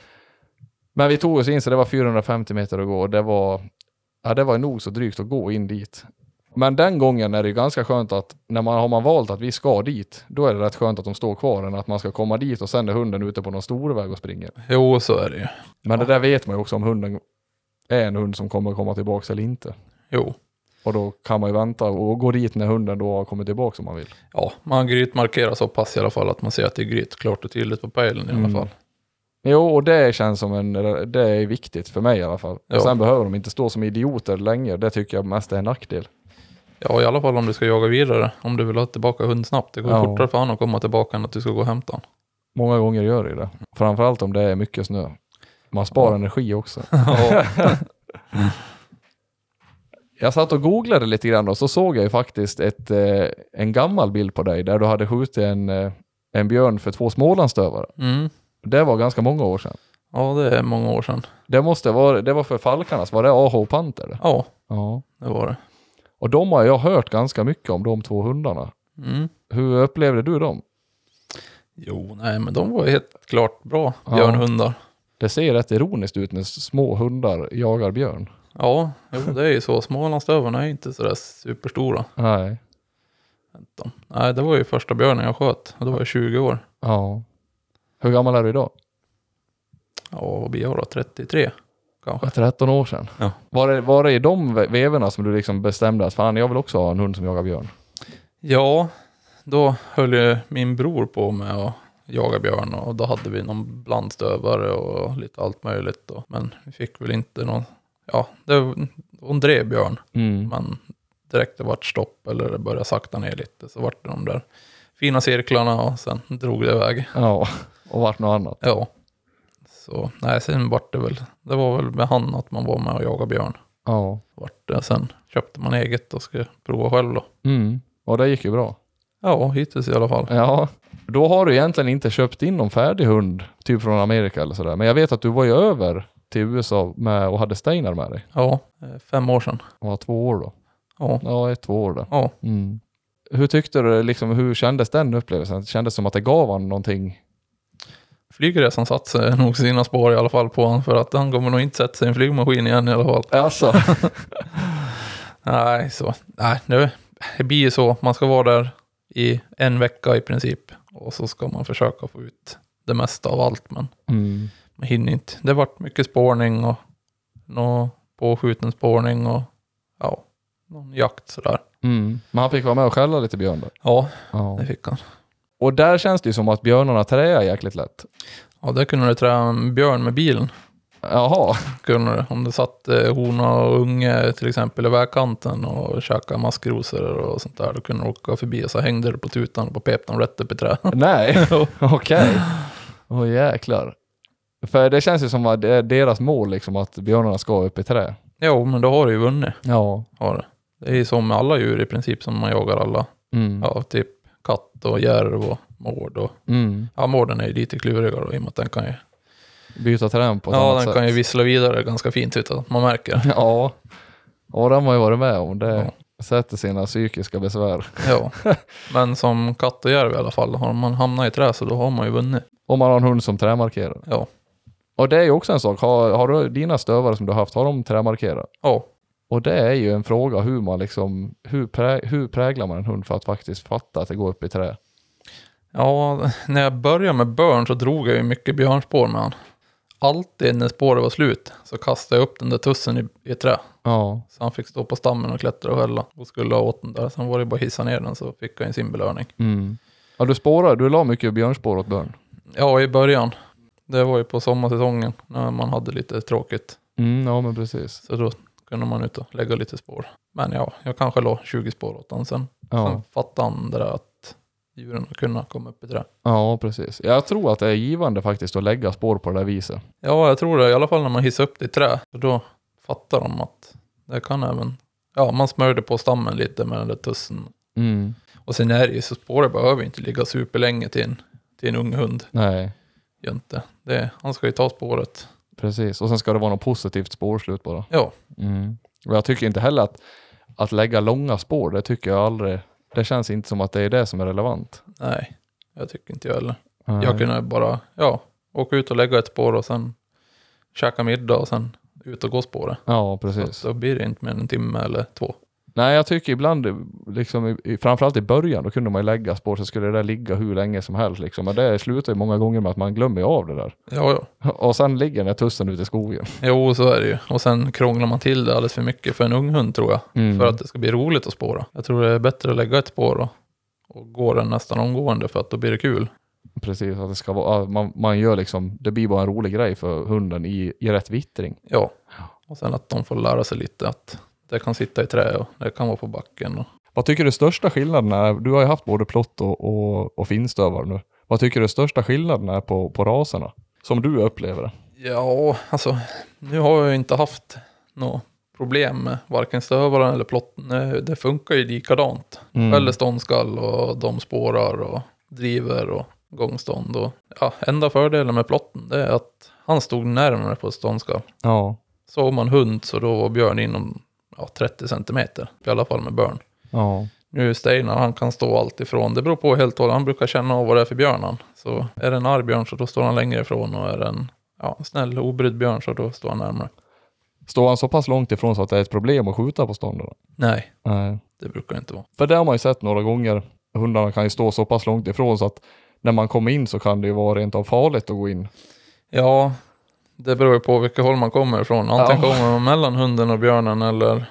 [SPEAKER 1] Men vi tog oss in så det var 450 meter att gå och det var, ja, det var nog så drygt att gå in dit. Men den gången är det ganska skönt att när man har man valt att vi ska dit, då är det rätt skönt att de står kvar än att man ska komma dit och sen är hunden ute på någon stor väg och springer.
[SPEAKER 2] Jo, så är det ju.
[SPEAKER 1] Men det där vet man ju också om hunden är en hund som kommer komma tillbaka eller inte.
[SPEAKER 2] Jo.
[SPEAKER 1] Och då kan man ju vänta och gå dit när hunden då har kommit tillbaka om man vill.
[SPEAKER 2] Ja, man grytmarkerar så pass i alla fall att man ser att det är gryt klart och tydligt på pejlen i alla
[SPEAKER 1] Mm. Jo, och det känns som en, det är viktigt för mig i alla fall.
[SPEAKER 2] Ja.
[SPEAKER 1] Och sen behöver de inte stå som idioter länge, det tycker jag mest är en nackdel.
[SPEAKER 2] Ja, i alla fall om du ska jaga vidare. Om du vill ha tillbaka hund snabbt. Det går
[SPEAKER 1] Ja.
[SPEAKER 2] fortare för han att komma tillbaka än att du ska gå och hämta han.
[SPEAKER 1] Många gånger gör det det. Framförallt om det är mycket snö. Man sparar
[SPEAKER 2] Ja.
[SPEAKER 1] energi också.
[SPEAKER 2] Ja.
[SPEAKER 1] Jag satt och googlade lite grann och så såg jag ju faktiskt ett, eh, en gammal bild på dig där du hade skjutit en, eh, en björn för två smålandsstövare.
[SPEAKER 2] Mm.
[SPEAKER 1] Det var ganska många år sedan.
[SPEAKER 2] ja, det är många år sedan.
[SPEAKER 1] Det måste vara, det var för Falkarnas, var det AH Panter?
[SPEAKER 2] Ja,
[SPEAKER 1] Ja.
[SPEAKER 2] det var det.
[SPEAKER 1] Och de har jag hört ganska mycket om, de två hundarna.
[SPEAKER 2] Mm.
[SPEAKER 1] Hur upplevde du dem?
[SPEAKER 2] Jo, nej, men de var helt klart bra
[SPEAKER 1] Ja.
[SPEAKER 2] björnhundar.
[SPEAKER 1] Det ser rätt ironiskt ut när små hundar jagar björn.
[SPEAKER 2] Ja, jo, det är ju så. Smålandsdövarna är inte sådär superstora.
[SPEAKER 1] Nej.
[SPEAKER 2] Nej, det var ju första björnen jag sköt. Och då var jag 20 år.
[SPEAKER 1] Ja. Hur gammal är du idag?
[SPEAKER 2] Ja, vad blir jag då? 33 kanske.
[SPEAKER 1] 13 år sedan.
[SPEAKER 2] Ja.
[SPEAKER 1] Var, det, var det i de ve- vevorna som du liksom bestämde att fan jag vill också ha en hund som jagar björn?
[SPEAKER 2] Ja, då höll ju min bror på med att jaga björn och då hade vi någon blandstövare och lite allt möjligt. Då. Men vi fick väl inte någon, ja, det, hon drev björn.
[SPEAKER 1] Mm.
[SPEAKER 2] Men direkt det vart stopp eller det började sakta ner lite så vart det de där fina cirklarna och sen drog det iväg.
[SPEAKER 1] Ja, och vart något annat.
[SPEAKER 2] Ja. Så nej, sen vart det väl, det var väl med han att man var med och jagade björn.
[SPEAKER 1] Ja.
[SPEAKER 2] Vart det, sen köpte man eget och skulle prova själv då.
[SPEAKER 1] Mm. Och det gick ju bra.
[SPEAKER 2] Ja, hittills i alla fall.
[SPEAKER 1] Ja. Då har du egentligen inte köpt in någon färdig hund, typ från Amerika eller sådär. Men jag vet att du var ju över till USA med och hade Steinar med dig.
[SPEAKER 2] Ja, eh, fem år sedan.
[SPEAKER 1] Var två år då.
[SPEAKER 2] Ja,
[SPEAKER 1] Ja, ett, två år där.
[SPEAKER 2] ja.
[SPEAKER 1] Mm. Hur tyckte du, liksom, hur kändes den upplevelsen? Kändes det som att det gav han någonting?
[SPEAKER 2] Flygresan satte nog sina spår i alla fall på honom för att han kommer nog inte sätta sig i en flygmaskin igen i alla fall.
[SPEAKER 1] Alltså.
[SPEAKER 2] Nej, så. Nej, det, det blir ju så. Man ska vara där i en vecka i princip. Och så ska man försöka få ut det mesta av allt. Men
[SPEAKER 1] Mm.
[SPEAKER 2] man hinner inte. Det vart mycket spårning och nå påskjuten spårning och ja, någon jakt sådär.
[SPEAKER 1] Mm. Men han fick vara med och skälla lite björn där.
[SPEAKER 2] Ja,
[SPEAKER 1] Ja.
[SPEAKER 2] det fick han.
[SPEAKER 1] Och där känns det ju som att björnarna träar jäkligt lätt.
[SPEAKER 2] Ja, där kunde du träna en björn med bilen.
[SPEAKER 1] Jaha.
[SPEAKER 2] Kunde du. Om det satt eh, hona och unge till exempel i vägkanten och käkade maskrosor och sånt där. Då kunde du åka förbi och så hängde du på tutan och på pep dem rätt upp i trä.
[SPEAKER 1] Nej, okej. Åh jäklar. För det känns ju som att det är deras mål liksom att björnarna ska upp i trä.
[SPEAKER 2] Jo, men då har du ju vunnit.
[SPEAKER 1] Ja.
[SPEAKER 2] Har det. det är ju som med alla djur i princip som man jagar alla.
[SPEAKER 1] Mm.
[SPEAKER 2] Ja, typ katt och järv och mård. Och,
[SPEAKER 1] Mm.
[SPEAKER 2] ja, mården är ju lite klurigare då, i och med att den kan ju,
[SPEAKER 1] Byta terräng på ett
[SPEAKER 2] ja,
[SPEAKER 1] annat
[SPEAKER 2] den
[SPEAKER 1] sätt.
[SPEAKER 2] kan ju vissla vidare ganska fint utan att man märker.
[SPEAKER 1] Ja. Ja, det har ju varit med om. Det
[SPEAKER 2] Ja.
[SPEAKER 1] sätter sina psykiska besvär.
[SPEAKER 2] Ja, men som katt och järv i alla fall, har man hamnat i trä så då har man ju vunnit.
[SPEAKER 1] Om man har en hund som trämarkerar.
[SPEAKER 2] Ja,
[SPEAKER 1] Och det är ju också en sak. Har, har du dina stövare som du har haft, har de trämarkerat?
[SPEAKER 2] ja,
[SPEAKER 1] Och det är ju en fråga hur man liksom, hur, prä, hur präglar man en hund för att faktiskt fatta att det går upp i trä?
[SPEAKER 2] Ja, när jag började med björn så drog jag ju mycket björnspår med han. Alltid när spåret var slut så kastade jag upp den där tussen i, i trä.
[SPEAKER 1] Ja.
[SPEAKER 2] Så han fick stå på stammen och klättra och skälla och skulle ha åt den där. Sen var det bara att hissa ner den så fick han sin belöning.
[SPEAKER 1] Mm. Ja, du spårar, du la mycket björnspår åt björn.
[SPEAKER 2] Ja, i början. Det var ju på sommarsäsongen när man hade lite tråkigt.
[SPEAKER 1] Mm, ja men precis.
[SPEAKER 2] Så då kunde man ut och lägga lite spår. Men ja, jag kanske la 20 spår åt den. Sen,
[SPEAKER 1] Ja.
[SPEAKER 2] sen fattade han det där att djuren kunde komma upp i trä.
[SPEAKER 1] ja, precis. Jag tror att det är givande faktiskt att lägga spår på det där viset.
[SPEAKER 2] Ja, jag tror det. I alla fall när man hissar upp det i trä. För då fattar de att det kan även ja, man smörjde på stammen lite med den där tussen.
[SPEAKER 1] Mm.
[SPEAKER 2] Och sen är det ju så spåret behöver inte ligga superlänge till en, till en ung hund.
[SPEAKER 1] Nej,
[SPEAKER 2] inte. Det, han ska ju ta spåret.
[SPEAKER 1] Precis. Och sen ska det vara något positivt spårslut bara.
[SPEAKER 2] Ja,
[SPEAKER 1] Mm. Och jag tycker inte heller att, att lägga långa spår, det tycker jag aldrig, det känns inte som att det är det som är relevant.
[SPEAKER 2] nej. Jag tycker inte jag heller.
[SPEAKER 1] Nej.
[SPEAKER 2] Jag kunde bara, ja, åka ut och lägga ett spår och sen käka middag och sen ut och gå spåret.
[SPEAKER 1] Ja,
[SPEAKER 2] Så
[SPEAKER 1] precis.
[SPEAKER 2] då blir det inte mer än en timme eller två.
[SPEAKER 1] Nej, jag tycker ibland, liksom, i- framförallt i början, då kunde man ju lägga spår så skulle det där ligga hur länge som helst. Liksom. Men det slutar ju många gånger med att man glömmer av det där.
[SPEAKER 2] Ja, ja.
[SPEAKER 1] Och sen ligger den där tussen ute i skogen.
[SPEAKER 2] Jo, så är det ju. Och sen krånglar man till det alldeles för mycket för en ung hund tror jag.
[SPEAKER 1] Mm.
[SPEAKER 2] För att det ska bli roligt att spåra. Jag tror det är bättre att lägga ett spår och, och gå den nästan omgående för att då blir det kul.
[SPEAKER 1] Precis, att det ska vara, man, man gör liksom, det blir bara en rolig grej för hunden i, i rätt vittring.
[SPEAKER 2] Ja. Och sen att de får lära sig lite att det kan sitta i trä och det kan vara på backen. Och,
[SPEAKER 1] Vad tycker du största skillnaden är? Du har ju haft både plott och, och, och finstövare nu. Vad tycker du största skillnaden är på, på raserna? Som du upplever det?
[SPEAKER 2] ja, alltså nu har jag ju inte haft något problem med varken stövaren eller plotten. Det- Det funkar ju likadant.
[SPEAKER 1] Mm.
[SPEAKER 2] Eller ståndskall och de spårar och driver och gångstånd. Och, ja, enda fördelen med plotten det är att han stod närmare på ett ståndskall.
[SPEAKER 1] Ja,
[SPEAKER 2] Såg man hund så då var Björn inom ja, 30 centimeter. I alla fall med Björn.
[SPEAKER 1] ja,
[SPEAKER 2] Nu Steinar, han kan stå allt ifrån. Det beror på helt och hållet. Han brukar känna av vad det är för björn han. Så är det en arg björn så då står han längre ifrån. Och är det en ja, snäll obrydd björn så då står han närmare.
[SPEAKER 1] Står han så pass långt ifrån så att det är ett problem att skjuta på stånden?
[SPEAKER 2] Nej,
[SPEAKER 1] Nej.
[SPEAKER 2] det brukar inte vara.
[SPEAKER 1] För det har man ju sett några gånger. Hundarna kan ju stå så pass långt ifrån så att när man kommer in så kan det ju vara rent av farligt att gå in.
[SPEAKER 2] Ja, det beror ju på vilket håll man kommer ifrån. Antingen
[SPEAKER 1] Ja.
[SPEAKER 2] kommer man mellan hunden och björnen eller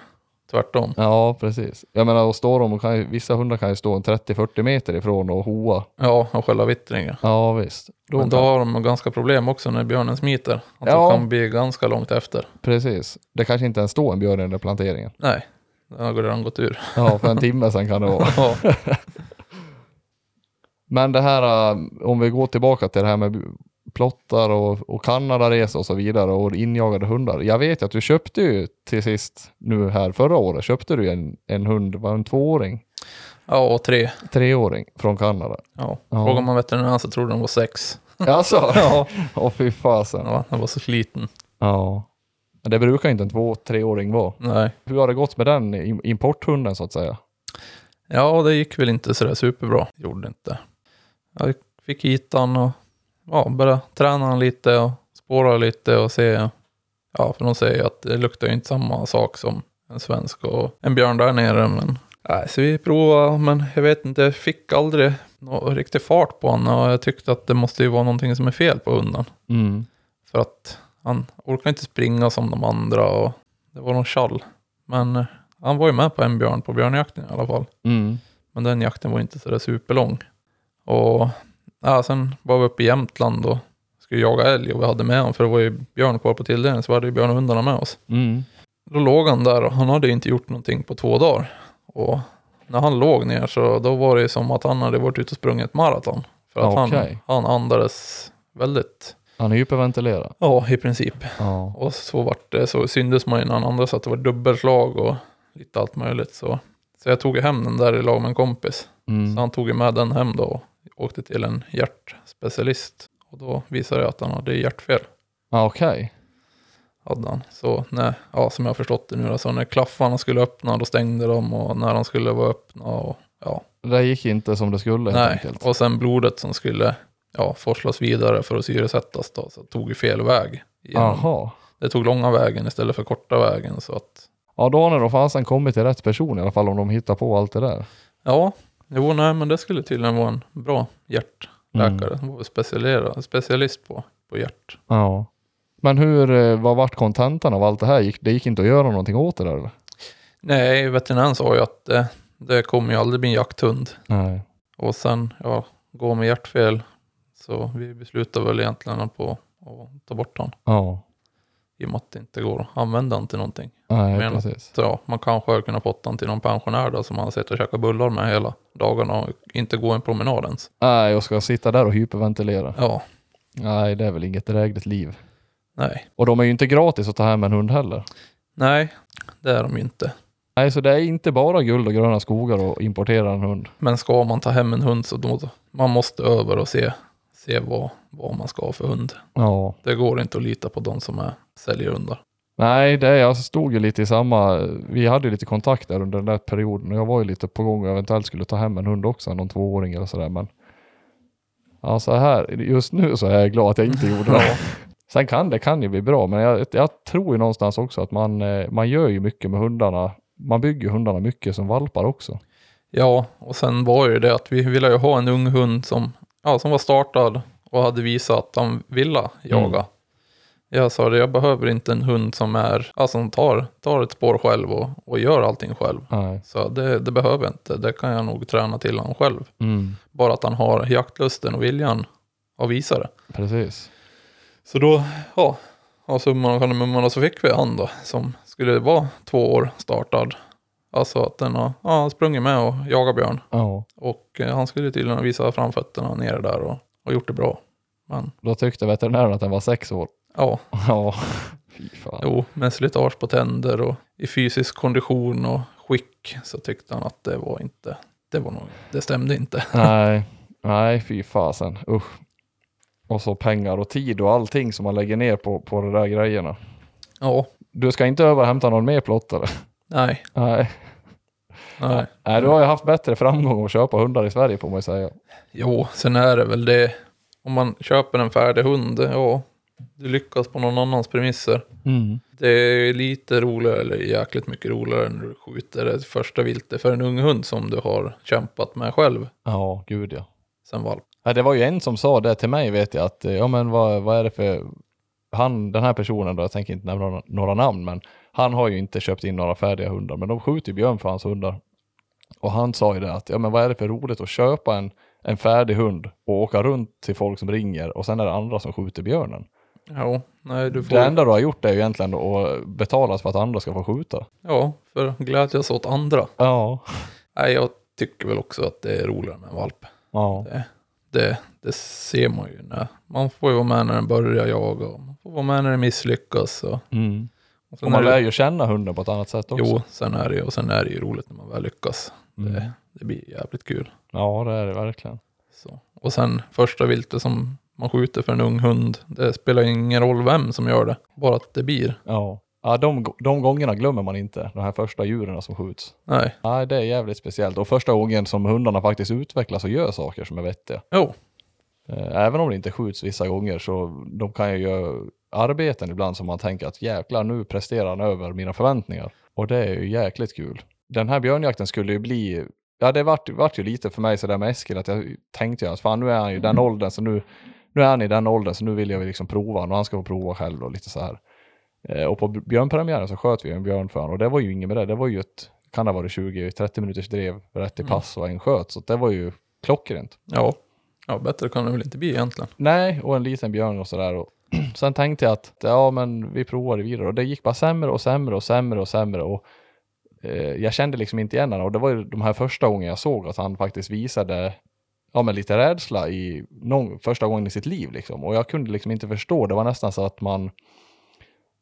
[SPEAKER 2] tvärtom.
[SPEAKER 1] Ja, precis. Jag menar, och står de, och kan ju, vissa hundar kan ju stå en 30-40 meter ifrån och hoa.
[SPEAKER 2] Ja, och själva vittringen.
[SPEAKER 1] Ja, visst. Då
[SPEAKER 2] Men då har de ganska problem också när björnen smiter. Att
[SPEAKER 1] Ja.
[SPEAKER 2] de kan bli ganska långt efter.
[SPEAKER 1] precis. Det kanske inte ens står en björn i den där planteringen.
[SPEAKER 2] Nej, den har redan gått ur.
[SPEAKER 1] Ja, för en timme sedan kan det vara.
[SPEAKER 2] Ja,
[SPEAKER 1] Men det här, äh, om vi går tillbaka till det här med plottar och, och Kanadaresor och så vidare och injagade hundar. Jag vet att du köpte ju till sist nu här förra året, köpte du en, en hund, var en tvååring,
[SPEAKER 2] ja och tre.
[SPEAKER 1] treåring från Kanada.
[SPEAKER 2] Ja.
[SPEAKER 1] Ja.
[SPEAKER 2] Frågar man veterinären så tror den var sex.
[SPEAKER 1] Alltså?
[SPEAKER 2] Ja.
[SPEAKER 1] Åh fy fasen.
[SPEAKER 2] Ja, den var så sliten.
[SPEAKER 1] Ja. Men Det brukar inte en två, treåring vara.
[SPEAKER 2] Nej.
[SPEAKER 1] Hur har det gått med den im- importhunden så att säga?
[SPEAKER 2] Ja, det gick väl inte sådär superbra. Gjorde inte. Jag fick hit han och ja, började träna lite och spåra lite och se. Ja, för de säger att det luktar ju inte samma sak som en svensk och en björn där nere. Men, nej, så vi provade, men jag vet inte, jag fick aldrig någon riktig fart på honom och jag tyckte att det måste ju vara någonting som är fel på hunden.
[SPEAKER 1] Mm.
[SPEAKER 2] För att han orkar inte springa som de andra och det var någon tjall. Men eh, han var ju med på en björn på björnjakten i alla fall.
[SPEAKER 1] Mm.
[SPEAKER 2] Men den jakten var inte sådär superlång. Och ja, sen var vi uppe i Jämtland och skulle jaga älg och vi hade med honom för det var ju björn kvar på tilldelningen så vi hade ju björnhundarna med oss.
[SPEAKER 1] Mm.
[SPEAKER 2] Då låg han där och han hade ju inte gjort någonting på två dagar. Och när han låg ner så då var det som att han hade varit ute och sprungit ett maraton. För att
[SPEAKER 1] Okej.
[SPEAKER 2] han, han andades väldigt,
[SPEAKER 1] Han hyperventilerar.
[SPEAKER 2] ja i princip.
[SPEAKER 1] Ja.
[SPEAKER 2] Och så vart det, så syndes man ju när han andades att det var dubbelslag och lite allt möjligt. Så, så jag tog hem den där i lag med en kompis. Så
[SPEAKER 1] Mm.
[SPEAKER 2] han tog ju med den hem då åkte till en hjärtspecialist. Och då visade det att han hade hjärtfel.
[SPEAKER 1] Ja, Okej.
[SPEAKER 2] Hade han. Så nej, ja, som jag har förstått det nu så när klaffarna skulle öppna då stängde de och när de skulle vara öppna och ja.
[SPEAKER 1] Det gick inte som det skulle helt
[SPEAKER 2] nej,
[SPEAKER 1] enkelt.
[SPEAKER 2] och sen blodet som skulle ja, forslas vidare för att syresättas då, så tog ju fel väg.
[SPEAKER 1] Jaha.
[SPEAKER 2] Det tog långa vägen istället för korta vägen så att
[SPEAKER 1] Ja, då har ni då fasen kommit till rätt person i alla fall om de hittar på allt det där.
[SPEAKER 2] ja, jo nej men det skulle tydligen vara en bra hjärtläkare. Han var väl specialiserad- specialist på, på hjärt.
[SPEAKER 1] Ja. Men hur, eh, vad vart kontentan av allt det här? Gick, det gick inte att göra någonting åt det där eller?
[SPEAKER 2] Nej, veterinären sa ju att det, det kommer ju aldrig bli en jakthund.
[SPEAKER 1] Nej.
[SPEAKER 2] Och sen, ja, gå med hjärtfel. Så vi beslutade väl egentligen på att ta bort den.
[SPEAKER 1] Ja.
[SPEAKER 2] I och med att det inte går att använda den till någonting.
[SPEAKER 1] Nej,
[SPEAKER 2] Men-
[SPEAKER 1] precis.
[SPEAKER 2] Ja, man kanske hade kunnat fått den till någon pensionär då, som man sitter och käkar bullar med hela dagarna och inte gå en promenad ens.
[SPEAKER 1] Nej, jag ska sitta där och hyperventilera.
[SPEAKER 2] Ja,
[SPEAKER 1] Nej, det är väl inget drägligt liv.
[SPEAKER 2] nej.
[SPEAKER 1] Och de är ju inte gratis att ta hem en hund heller.
[SPEAKER 2] Nej, det är de ju inte.
[SPEAKER 1] Nej, så det är inte bara guld och gröna skogar och importera en hund.
[SPEAKER 2] Men ska man ta hem en hund så då, man måste över och se, se vad, vad man ska ha för hund.
[SPEAKER 1] Ja.
[SPEAKER 2] Det går inte att lita på de som är, säljer hundar.
[SPEAKER 1] Nej, det är, jag stod ju lite i samma, vi hade ju lite kontakt där under den där perioden och jag var ju lite på gång och eventuellt skulle ta hem en hund också, någon tvååring eller sådär men Ja, så här, just nu så är jag glad att jag inte gjorde det. Sen kan det kan ju bli bra, men jag, jag tror ju någonstans också att man, eh, man gör ju mycket med hundarna. Man bygger hundarna mycket som valpar också.
[SPEAKER 2] Ja, och sen var ju det att vi ville ju ha en ung hund som, ja, som var startad och hade visat att de ville jaga.
[SPEAKER 1] Mm.
[SPEAKER 2] Jag sa det, jag behöver inte en hund som är, alltså som tar, tar ett spår själv och, och gör allting själv.
[SPEAKER 1] Nej.
[SPEAKER 2] Så det, det behöver jag inte, det kan jag nog träna till honom själv.
[SPEAKER 1] Mm,
[SPEAKER 2] Bara att han har jaktlusten och viljan att visa det.
[SPEAKER 1] precis.
[SPEAKER 2] Så då, ja, av summan och kardemumman så fick vi han då, som skulle vara två år startad. Alltså att den har ja, sprungit med och jagat björn.
[SPEAKER 1] Ja.
[SPEAKER 2] Och eh, han skulle tydligen visa framfötterna nere där och, och gjort det bra. Men
[SPEAKER 1] Då tyckte veterinären att den var sex år.
[SPEAKER 2] ja,
[SPEAKER 1] Ja, fy fan.
[SPEAKER 2] jo, med slitage på tänder och i fysisk kondition och skick så tyckte han att det var inte, det var nog, det stämde inte.
[SPEAKER 1] Nej, nej fy fasen. Usch. Och så pengar och tid och allting som man lägger ner på, på de där grejerna.
[SPEAKER 2] Ja,
[SPEAKER 1] Du ska inte över och hämta någon mer plottare?
[SPEAKER 2] nej,
[SPEAKER 1] Nej.
[SPEAKER 2] Nej.
[SPEAKER 1] Nej, du har ju haft bättre framgång att köpa hundar i Sverige får man ju säga.
[SPEAKER 2] Jo, sen är det väl det, om man köper en färdig hund, ja, du lyckas på någon annans premisser. Det är lite roligare, eller jäkligt mycket roligare när du skjuter det första viltet för en ung hund som du har kämpat med själv
[SPEAKER 1] Ja, gud ja.
[SPEAKER 2] sen valp.
[SPEAKER 1] ja. Det var ju en som sa det till mig vet jag att, ja men vad, vad är det för, han, den här personen då, jag tänker inte nämna några namn, men han har ju inte köpt in några färdiga hundar, men de skjuter ju björn för hans hundar. Och han sa ju det att, ja men vad är det för roligt att köpa en, en färdig hund och åka runt till folk som ringer och sen är det andra som skjuter björnen.
[SPEAKER 2] Ja, nej du får,
[SPEAKER 1] Det enda du har gjort är ju egentligen att betalas för att andra ska få skjuta.
[SPEAKER 2] ja, för glädjas åt andra.
[SPEAKER 1] Ja.
[SPEAKER 2] Nej, jag tycker väl också att det är roligare med en valp.
[SPEAKER 1] Ja.
[SPEAKER 2] Det, det ser man ju när, man får ju vara med när den börjar jaga och man får vara med när det misslyckas. Och,
[SPEAKER 1] Mm.
[SPEAKER 2] Och
[SPEAKER 1] man lär ju känna hunden på ett annat sätt också.
[SPEAKER 2] Jo, sen är det ju, och sen är det ju roligt när man väl lyckas.
[SPEAKER 1] Mm.
[SPEAKER 2] Det, det blir jävligt kul.
[SPEAKER 1] Ja, det är det verkligen.
[SPEAKER 2] Så. Och sen första viltet som man skjuter för en ung hund, det spelar ingen roll vem som gör det, bara att det blir.
[SPEAKER 1] Ja. Ja, de, de gångerna glömmer man inte, de här första djuren som skjuts.
[SPEAKER 2] Nej,
[SPEAKER 1] Nej, det är jävligt speciellt. Och första gången som hundarna faktiskt utvecklas och gör saker som är vettiga.
[SPEAKER 2] jo,
[SPEAKER 1] Eh, Även om det inte skjuts vissa gånger så de kan ju göra arbeten ibland som man tänker att jäklar nu presterar han över mina förväntningar. Och det är ju jäkligt kul. Den här björnjakten skulle ju bli, ja det vart, vart ju lite för mig sådär med Eskil att jag tänkte ju att fan nu är han ju den åldern så nu, nu är han i den åldern så nu vill jag liksom prova honom och han ska få prova själv och lite så här. Eh, Och på björnpremiären så sköt vi en björn för honom och det var ju inget med det, det var ju ett, kan det ha varit 20-30 minuters drev rätt i pass och en sköt så det var ju klockrent.
[SPEAKER 2] ja. Ja, bättre kan det väl inte bli egentligen.
[SPEAKER 1] Nej, och en liten björn och sådär. Sen tänkte jag att ja, men vi provar vidare och det gick bara sämre och sämre och sämre och sämre och eh, jag kände liksom inte igen honom och det var ju de här första gångerna jag såg att han faktiskt visade ja, men lite rädsla i någon, första gången i sitt liv liksom och jag kunde liksom inte förstå. Det var nästan så att man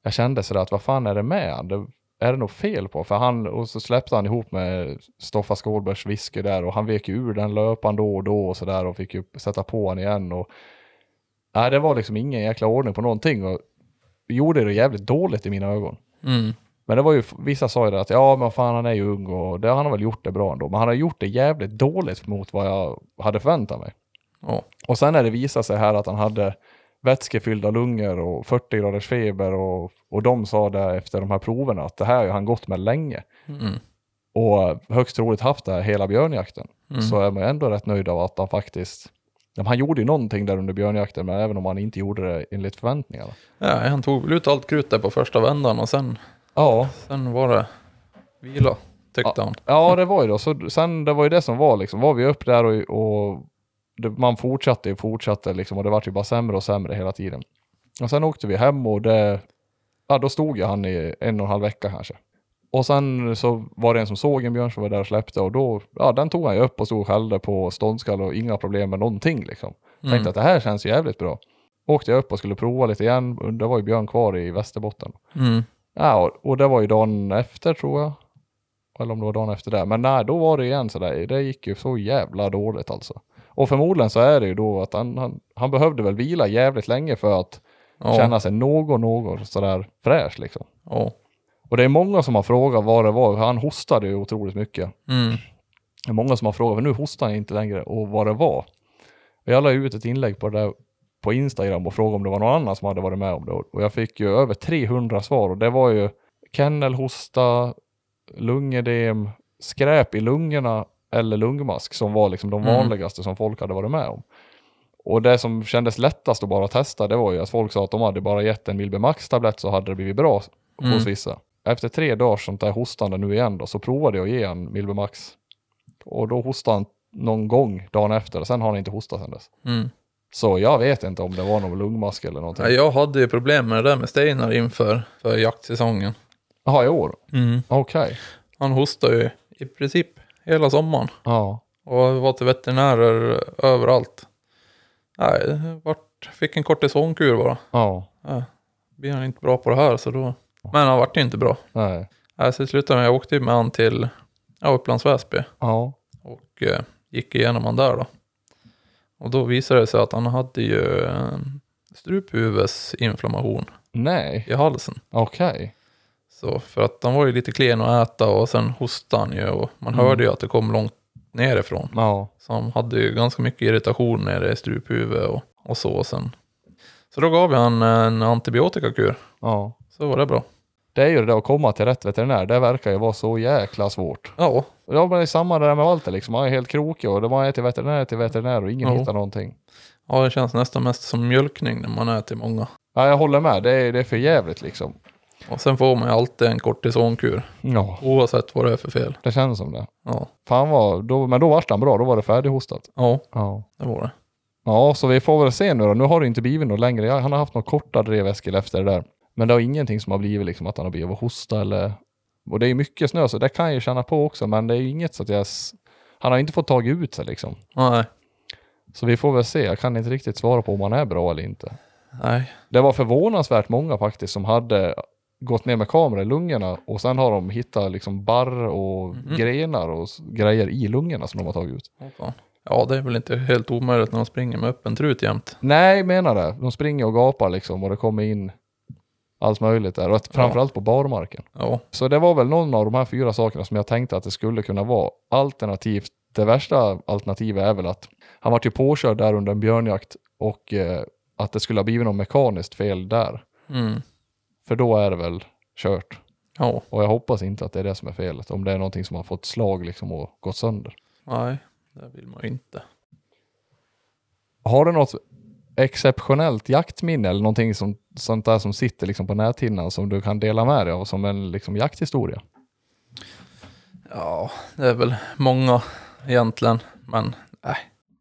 [SPEAKER 1] jag kände sådär att vad fan är det med han? Det, är det något fel på? För han, och så släppte han ihop med Stoffa Skålbergs whisky där och han vek ju ur den löpan då och då och sådär och fick ju sätta på han igen och Nej, det var liksom ingen jäkla ordning på någonting och gjorde det jävligt dåligt i mina ögon.
[SPEAKER 2] Mm.
[SPEAKER 1] Men det var ju, vissa sa ju det att ja men fan han är ju ung och det, han har väl gjort det bra ändå. Men han har gjort det jävligt dåligt mot vad jag hade förväntat mig.
[SPEAKER 2] Ja.
[SPEAKER 1] Och sen när det visade sig här att han hade vätskefyllda lungor och 40 graders feber och, och de sa det efter de här proverna att det här har han gått med länge.
[SPEAKER 2] Mm.
[SPEAKER 1] Och högst troligt haft det här hela björnjakten.
[SPEAKER 2] Mm.
[SPEAKER 1] Så är man ändå rätt nöjd av att han faktiskt Ja, han gjorde ju någonting där under björnjakten, men även om han inte gjorde det enligt förväntningarna.
[SPEAKER 2] Ja, han tog väl ut allt krut där på första vändan och sen,
[SPEAKER 1] Ja,
[SPEAKER 2] sen var det vila, tyckte han.
[SPEAKER 1] ja det var ju då. Så sen, det var ju det som var liksom. Var vi upp där och, och det, man fortsatte och fortsatte liksom och det vart ju bara sämre och sämre hela tiden. Och sen åkte vi hem och det, ja då stod ju han i en och en halv vecka kanske. Och sen så var det en som såg en björn som var där och släppte och då, ja den tog han ju upp och stod och skällde på ståndskall och inga problem med någonting liksom.
[SPEAKER 2] Mm.
[SPEAKER 1] Tänkte att det här känns ju jävligt bra. Åkte jag upp och skulle prova lite igen, det var ju björn kvar i Västerbotten.
[SPEAKER 2] Mm.
[SPEAKER 1] Ja, och, och det var ju dagen efter tror jag. eller om det var dagen efter det. Men nej, då var det igen sådär, det gick ju så jävla dåligt alltså. Och förmodligen så är det ju då att han, han, han behövde väl vila jävligt länge för att
[SPEAKER 2] Ja,
[SPEAKER 1] känna sig något, något sådär fräsch liksom.
[SPEAKER 2] ja.
[SPEAKER 1] Och det är många som har frågat vad det var, han hostade ju otroligt mycket.
[SPEAKER 2] Mm.
[SPEAKER 1] Det är många som har frågat, men nu hostar han inte längre, och vad det var. Jag la ut ett inlägg på det där på Instagram och frågade om det var någon annan som hade varit med om det. Och jag fick ju över 300 svar och det var ju kennelhosta, lungedem, skräp i lungorna eller lungmask som var liksom de
[SPEAKER 2] Mm.
[SPEAKER 1] vanligaste som folk hade varit med om. Och det som kändes lättast att bara testa det var ju att folk sa att de hade bara gett en Milbe Max-tablett så hade det blivit bra
[SPEAKER 2] Mm.
[SPEAKER 1] hos vissa. Efter tre dagars sånt där hostande nu igen då så provade jag att ge han Milbe Max. Och då hostade han någon gång dagen efter och sen har han inte hostat sen dess.
[SPEAKER 2] Mm.
[SPEAKER 1] Så jag vet inte om det var någon lungmask eller någonting.
[SPEAKER 2] Ja, jag hade ju problem med det där med Steinar inför för jaktsäsongen.
[SPEAKER 1] Jaha, i år?
[SPEAKER 2] Mm.
[SPEAKER 1] Okej.
[SPEAKER 2] Han hostade ju i princip hela sommaren.
[SPEAKER 1] Ja.
[SPEAKER 2] Och var till veterinärer överallt. Nej, vart, fick en kortisonkur bara.
[SPEAKER 1] Ja.
[SPEAKER 2] Ja, blir han inte bra på det här så då... Men han vart ju inte bra.
[SPEAKER 1] Nej.
[SPEAKER 2] Nej, så det slutade med jag åkte med han till ja, Upplands Väsby.
[SPEAKER 1] Ja.
[SPEAKER 2] Och eh, gick igenom han där då. Och då visade det sig att han hade ju eh, struphuvudesinflammation
[SPEAKER 1] Nej.
[SPEAKER 2] i halsen.
[SPEAKER 1] Okej.
[SPEAKER 2] Så för att han var ju lite klen att äta och sen hostade han ju och man
[SPEAKER 1] Mm.
[SPEAKER 2] hörde ju att det kom långt nerifrån.
[SPEAKER 1] Ja.
[SPEAKER 2] Så han hade ju ganska mycket irritation nere i struphuvudet och, och så och sen. Så då gav jag han en antibiotikakur.
[SPEAKER 1] Ja.
[SPEAKER 2] Så var det bra.
[SPEAKER 1] Det är ju det där att komma till rätt veterinär. Det verkar ju vara så jäkla svårt.
[SPEAKER 2] Ja,
[SPEAKER 1] Ja men det är samma där med Walter liksom. Han är helt krokig och man är till veterinär till veterinär och ingen
[SPEAKER 2] Ja.
[SPEAKER 1] hittar någonting.
[SPEAKER 2] ja det känns nästan mest som mjölkning när man är till många.
[SPEAKER 1] Ja, jag håller med. Det är, det är för jävligt liksom.
[SPEAKER 2] Och sen får man ju alltid en kortisonkur.
[SPEAKER 1] Ja,
[SPEAKER 2] Oavsett vad det är för fel.
[SPEAKER 1] det känns som det.
[SPEAKER 2] Ja,
[SPEAKER 1] Fan var, då, men då vart han bra. Då var det färdighostat.
[SPEAKER 2] ja
[SPEAKER 1] Ja.
[SPEAKER 2] det var det.
[SPEAKER 1] Ja, så vi får väl se nu då. Nu har det inte blivit något längre. Han har haft något korta drev Eskil efter det där. Men det har ingenting som har blivit liksom att han har blivit hosta eller... Och det är mycket snö så det kan jag ju känna på också. Men det är ju inget så att jag... Han har inte fått tag ut sig liksom.
[SPEAKER 2] Nej,
[SPEAKER 1] Så vi får väl se. Jag kan inte riktigt svara på om han är bra eller inte.
[SPEAKER 2] nej.
[SPEAKER 1] Det var förvånansvärt många faktiskt som hade gått ner med kamera i lungorna och sen har de hittat liksom barr och
[SPEAKER 2] Mhm.
[SPEAKER 1] grenar och grejer i lungorna som de har tagit ut.
[SPEAKER 2] Ja, det är väl inte helt omöjligt när de springer med öppen trut jämt.
[SPEAKER 1] Nej, menar det. De springer och gapar liksom och det kommer in allt möjligt där. Och att- framförallt på barmarken.
[SPEAKER 2] Ja,
[SPEAKER 1] Så det var väl någon av de här fyra sakerna som jag tänkte att det skulle kunna vara. Alternativt, det värsta alternativet är väl att han var ju påkörd där under en björnjakt och eh, att det skulle ha blivit något mekaniskt fel där.
[SPEAKER 2] mm.
[SPEAKER 1] För då är det väl kört.
[SPEAKER 2] ja,
[SPEAKER 1] Och jag hoppas inte att det är det som är felet. Om det är någonting som har fått slag liksom och gått sönder.
[SPEAKER 2] nej. Det vill man inte.
[SPEAKER 1] Har du något exceptionellt jaktminne eller någonting som, sånt där som sitter liksom på näthinnan som du kan dela med dig av som en liksom jakthistoria?
[SPEAKER 2] Ja, det är väl många egentligen. Men nej,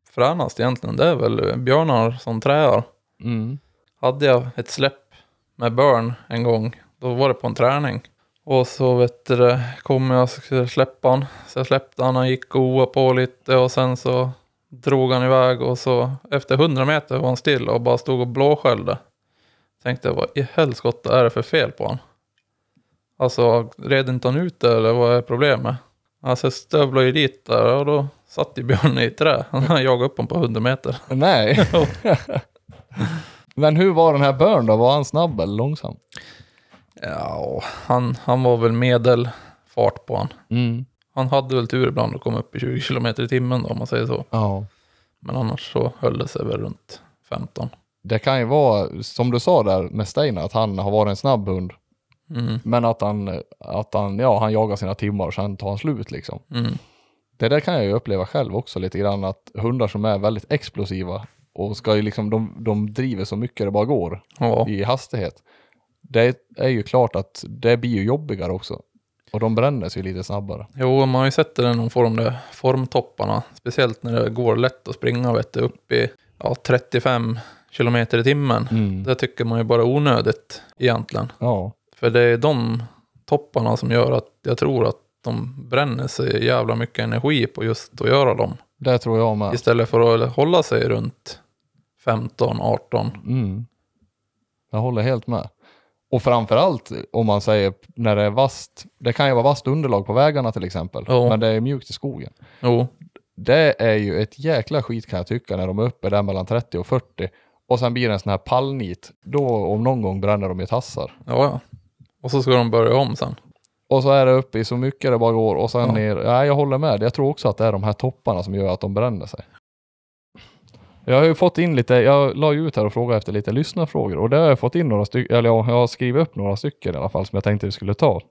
[SPEAKER 2] fränast egentligen det är väl björnar som träar.
[SPEAKER 1] Mm.
[SPEAKER 2] Hade jag ett släpp med börn en gång, då var det på en träning. Och så vet du, kom jag och skulle släppa han. Så jag släppte han, han gick och oa på lite och sen så drog han iväg och så efter 100 meter var han still och bara stod och blåskällde. Tänkte vad i helskotta är det för fel på han? Alltså red inte han ut det, eller vad är problemet? Alltså jag stövlade ju dit där och då satt ju björnen i trä. Han jagade upp honom på 100 meter.
[SPEAKER 1] Nej. Men hur var den här Börn då? Var han snabb eller långsam?
[SPEAKER 2] Ja, han, han var väl medelfart på han.
[SPEAKER 1] Mm.
[SPEAKER 2] Han hade väl tur ibland att komma upp i 20 km i timmen då, om man säger så.
[SPEAKER 1] Ja.
[SPEAKER 2] Men annars så höll det sig väl runt 15.
[SPEAKER 1] Det kan ju vara, som du sa där med Steinar, att han har varit en snabb hund.
[SPEAKER 2] Mm,
[SPEAKER 1] Men att han, att han, ja, han jagar sina timmar och sen tar han slut liksom.
[SPEAKER 2] mm,
[SPEAKER 1] Det där kan jag ju uppleva själv också lite grann, att hundar som är väldigt explosiva och ska ju liksom, de, de driver så mycket det bara går
[SPEAKER 2] ja,
[SPEAKER 1] i hastighet. Det är ju klart att det blir ju jobbigare också. Och de bränner sig lite snabbare.
[SPEAKER 2] jo, man har ju sett det när de får de där formtopparna. Speciellt när det går lätt att springa vet du, upp i ja, 35 km i timmen.
[SPEAKER 1] Mm.
[SPEAKER 2] Det tycker man ju bara onödigt egentligen.
[SPEAKER 1] Ja.
[SPEAKER 2] För det är de topparna som gör att jag tror att de bränner sig jävla mycket energi på just att göra dem.
[SPEAKER 1] Det tror jag med.
[SPEAKER 2] Istället för att hålla sig runt 15, 18.
[SPEAKER 1] Mm. Jag håller helt med. Och framförallt om man säger när det är vast, det kan ju vara vasst underlag på vägarna till exempel,
[SPEAKER 2] Ja.
[SPEAKER 1] men det är mjukt i skogen.
[SPEAKER 2] Jo,
[SPEAKER 1] Det är ju ett jäkla skit kan jag tycka när de är uppe där mellan 30 och 40 och sen blir det en sån här pallnit. Då om någon gång bränner de ju tassar.
[SPEAKER 2] ja ja. Och så ska de börja om sen.
[SPEAKER 1] Och så är det uppe i så mycket det bara går och sen
[SPEAKER 2] Ja.
[SPEAKER 1] ner. Ja, jag håller med. Jag tror också att det är de här topparna som gör att de bränner sig. Jag har ju fått in lite, jag la ju ut här och frågade efter lite lyssnarfrågor och det har jag fått in några stycken, eller jag har skrivit upp några stycken i alla fall som jag tänkte vi skulle ta.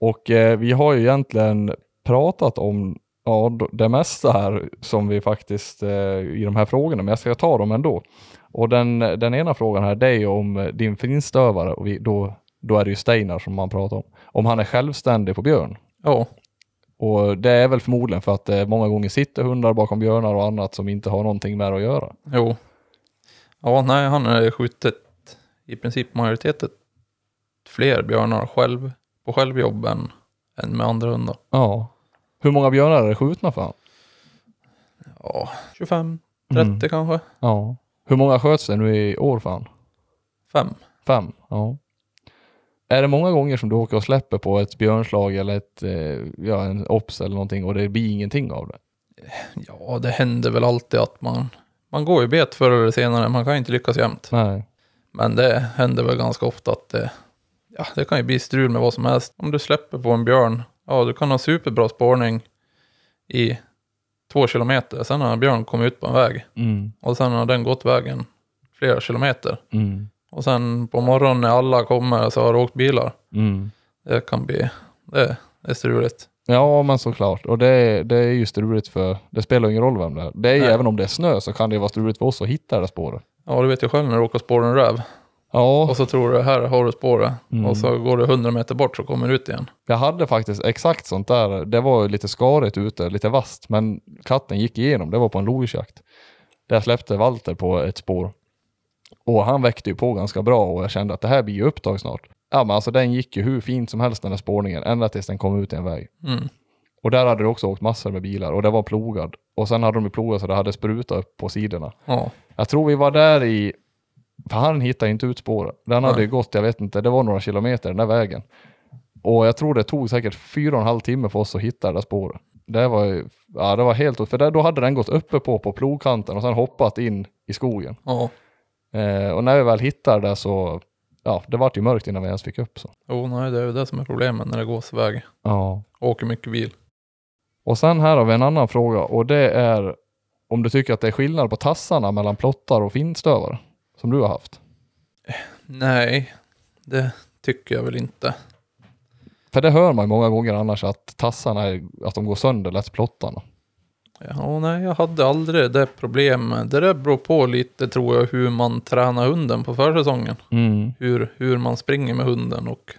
[SPEAKER 1] Och eh, vi har ju egentligen pratat om ja, det mesta här som vi faktiskt eh, i de här frågorna, men jag ska ta dem ändå. Och den, den ena frågan här, det är ju om eh, din finstövare, och vi, då, då är det ju Steinar som man pratar om, om han är självständig på björn.
[SPEAKER 2] Ja,
[SPEAKER 1] och det är väl förmodligen för att det många gånger sitter hundar bakom björnar och annat som inte har någonting med det att göra.
[SPEAKER 2] jo. Ja, nej, han har skjutit i princip majoriteten fler björnar själv på självjobb än, än med andra hundar.
[SPEAKER 1] Ja. Hur många björnar är det skjutna för han?
[SPEAKER 2] Ja, 25, 30
[SPEAKER 1] Mm.
[SPEAKER 2] kanske.
[SPEAKER 1] Ja. Hur många sköts det nu i år för han?
[SPEAKER 2] Fem.
[SPEAKER 1] Fem? Ja. Är det många gånger som du åker och släpper på ett björnslag eller ett, eh, ja, en ops eller någonting och det blir ingenting av det?
[SPEAKER 2] Ja, det händer väl alltid att man, man går ju bet förr eller senare. Man kan ju inte lyckas jämt.
[SPEAKER 1] Nej.
[SPEAKER 2] Men det händer väl ganska ofta att det, ja, det kan ju bli strul med vad som helst. Om du släpper på en björn, ja, du kan ha superbra spårning i två kilometer. Sen har en björn kommit ut på en väg
[SPEAKER 1] Mm.
[SPEAKER 2] och sen har den gått vägen flera kilometer.
[SPEAKER 1] Mm.
[SPEAKER 2] Och sen på morgonen när alla kommer så har det åkt bilar.
[SPEAKER 1] Mm.
[SPEAKER 2] Det kan bli, det är struligt.
[SPEAKER 1] Ja, men såklart. Och det, det är ju struligt för, det spelar ingen roll vem det är. Det är ju även om det är snö så kan det vara struligt för oss att hitta det där spåret.
[SPEAKER 2] Ja, du vet ju själv när du åker spår en räv.
[SPEAKER 1] Ja,
[SPEAKER 2] Och så tror du, här har du spåret.
[SPEAKER 1] Mm.
[SPEAKER 2] Och så går du 100 meter bort så kommer du ut igen.
[SPEAKER 1] jag hade faktiskt exakt sånt där. Det var lite skarigt ute, lite vasst, men katten gick igenom. Det var på en lodjursjakt. Där släppte Walter på ett spår. Och han väckte ju på ganska bra och jag kände att det här blir ju upptag snart. Ja men alltså den gick ju hur fint som helst den där spårningen, ända tills den kom ut i en väg.
[SPEAKER 2] Mm.
[SPEAKER 1] Och där hade det också åkt massor med bilar och det var plogad. Och sen hade de ju plogat så det hade sprutat upp på sidorna.
[SPEAKER 2] Ja,
[SPEAKER 1] Jag tror vi var där i, för han hittade inte ut spåret. Den hade ju gått, jag vet inte, det var några kilometer den där vägen. Och jag tror det tog säkert fyra och en halv timme för oss att hitta det där spåret. Det var ju, ja det var helt, för där, då hade den gått uppe på, på plogkanten och sen hoppat in i skogen.
[SPEAKER 2] ja.
[SPEAKER 1] Eh, och när vi väl hittade det så, ja det vart ju mörkt innan vi ens fick upp så.
[SPEAKER 2] Jo, nej, det är ju det som är problemet när det gås väg.
[SPEAKER 1] Ja.
[SPEAKER 2] Åker mycket bil.
[SPEAKER 1] Och sen här har vi en annan fråga och det är om du tycker att det är skillnad på tassarna mellan plottar och finstövare som du har haft.
[SPEAKER 2] Nej, det tycker jag väl inte.
[SPEAKER 1] För det hör man ju många gånger annars att tassarna är, att de går sönder lätt plottarna.
[SPEAKER 2] Ja, nej, jag hade aldrig det problemet. Det där beror på lite, tror jag, hur man tränar hunden på försäsongen.
[SPEAKER 1] Mm.
[SPEAKER 2] Hur, hur man springer med hunden och,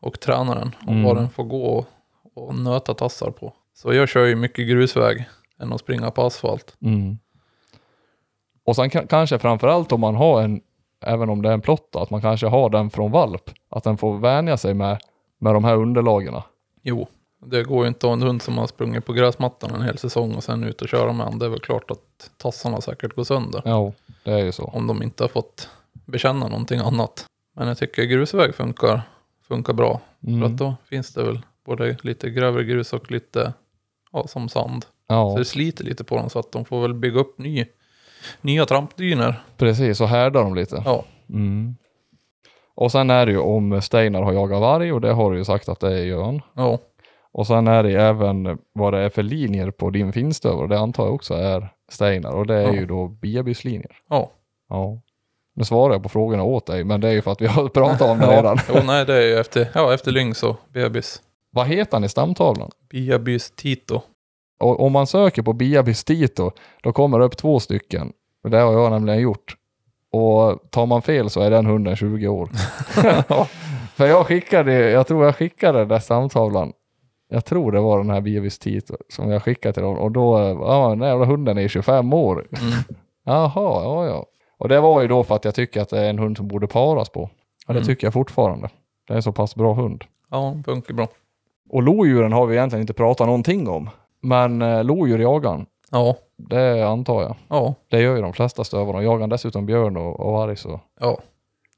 [SPEAKER 2] och tränar den. Och
[SPEAKER 1] Mm.
[SPEAKER 2] vad den får gå och, och nöta tassar på. Så jag kör ju mycket grusväg än att springa på asfalt.
[SPEAKER 1] Mm. Och sen kan, kanske framförallt om man har en, även om det är en plotta, att man kanske har den från valp. Att den får vänja sig med, med de här underlagen.
[SPEAKER 2] Jo, det går ju inte att ha en hund som har sprungit på gräsmattan en hel säsong och sen ut och köra med den. Det är väl klart att tassarna säkert går sönder.
[SPEAKER 1] Ja, det är ju så.
[SPEAKER 2] Om de inte har fått bekänna någonting annat. Men jag tycker grusväg funkar, funkar bra. För
[SPEAKER 1] Mm.
[SPEAKER 2] att då finns det väl både lite grövre grus och lite ja, som sand. Så
[SPEAKER 1] Ja,
[SPEAKER 2] det sliter lite på dem så att de får väl bygga upp ny, nya trampdyner.
[SPEAKER 1] precis. Och härdar de lite.
[SPEAKER 2] Ja,
[SPEAKER 1] Mm. Och sen är det ju om Steinar har jagat varg och det har du ju sagt att det gör han.
[SPEAKER 2] ja,
[SPEAKER 1] Och sen är det även vad det är för linjer på din finstövare. Det antar jag också är Steinar och det är
[SPEAKER 2] Ja.
[SPEAKER 1] ju då biabyslinjer.
[SPEAKER 2] ja.
[SPEAKER 1] Ja. Nu svarar jag på frågorna åt dig, men det är ju för att vi har pratat om det redan.
[SPEAKER 2] Jo, nej, det är ju efter, ja, efter Lynx och bebis.
[SPEAKER 1] Vad heter han i stamtavlan?
[SPEAKER 2] Biabys Tito.
[SPEAKER 1] Och om man söker på Biabys Tito, då kommer det upp två stycken. Det har jag nämligen gjort. Och tar man fel så är den hunden 20 år. För jag skickade, jag tror jag skickade den där stamtavlan. Jag tror det var den här Biabys Tito som jag skickade till dem. Och då, ja den där jävla hunden är 25 år.
[SPEAKER 2] Mm.
[SPEAKER 1] Jaha, ja ja. Och det var ju då för att jag tycker att det är en hund som borde paras på. Ja, det
[SPEAKER 2] Mm.
[SPEAKER 1] tycker jag fortfarande. Det är en så pass bra hund.
[SPEAKER 2] Ja, funkar bra.
[SPEAKER 1] Och lodjuren har vi egentligen inte pratat någonting om. Men eh, lodjur jagar.
[SPEAKER 2] Ja,
[SPEAKER 1] Det antar jag.
[SPEAKER 2] ja,
[SPEAKER 1] Det gör ju de flesta stövare. Och jagar dessutom björn och, och varg så.
[SPEAKER 2] ja.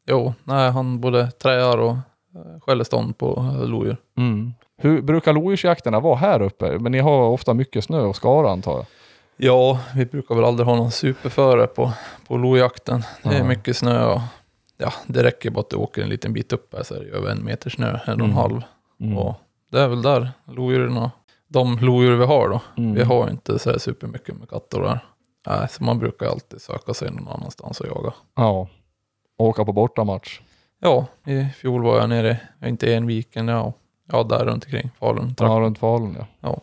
[SPEAKER 2] Jo, nej, han både träar och eh, skäller stånd på eh, lodjur.
[SPEAKER 1] Mm. Hur brukar lodjursjakterna vara här uppe? Men ni har ofta mycket snö och skara antar jag?
[SPEAKER 2] Ja, vi brukar väl aldrig ha någon superföre på, på lojakten. Det är
[SPEAKER 1] Ja.
[SPEAKER 2] mycket snö och ja, det räcker bara att du åker en liten bit upp här så är det över en meter snö, en och en
[SPEAKER 1] Mm.
[SPEAKER 2] halv.
[SPEAKER 1] Mm.
[SPEAKER 2] Och det är väl där lodjuren, de lodjur vi har då.
[SPEAKER 1] Mm.
[SPEAKER 2] Vi har inte så här supermycket med katter där. Nej, så man brukar alltid söka sig någon annanstans och jaga.
[SPEAKER 1] Ja. Åka på bortamatch.
[SPEAKER 2] Ja, i fjol var jag nere, inte i Enviken, ja, ja där runt omkring Falun.
[SPEAKER 1] Ja, runt Falun ja.
[SPEAKER 2] Ja.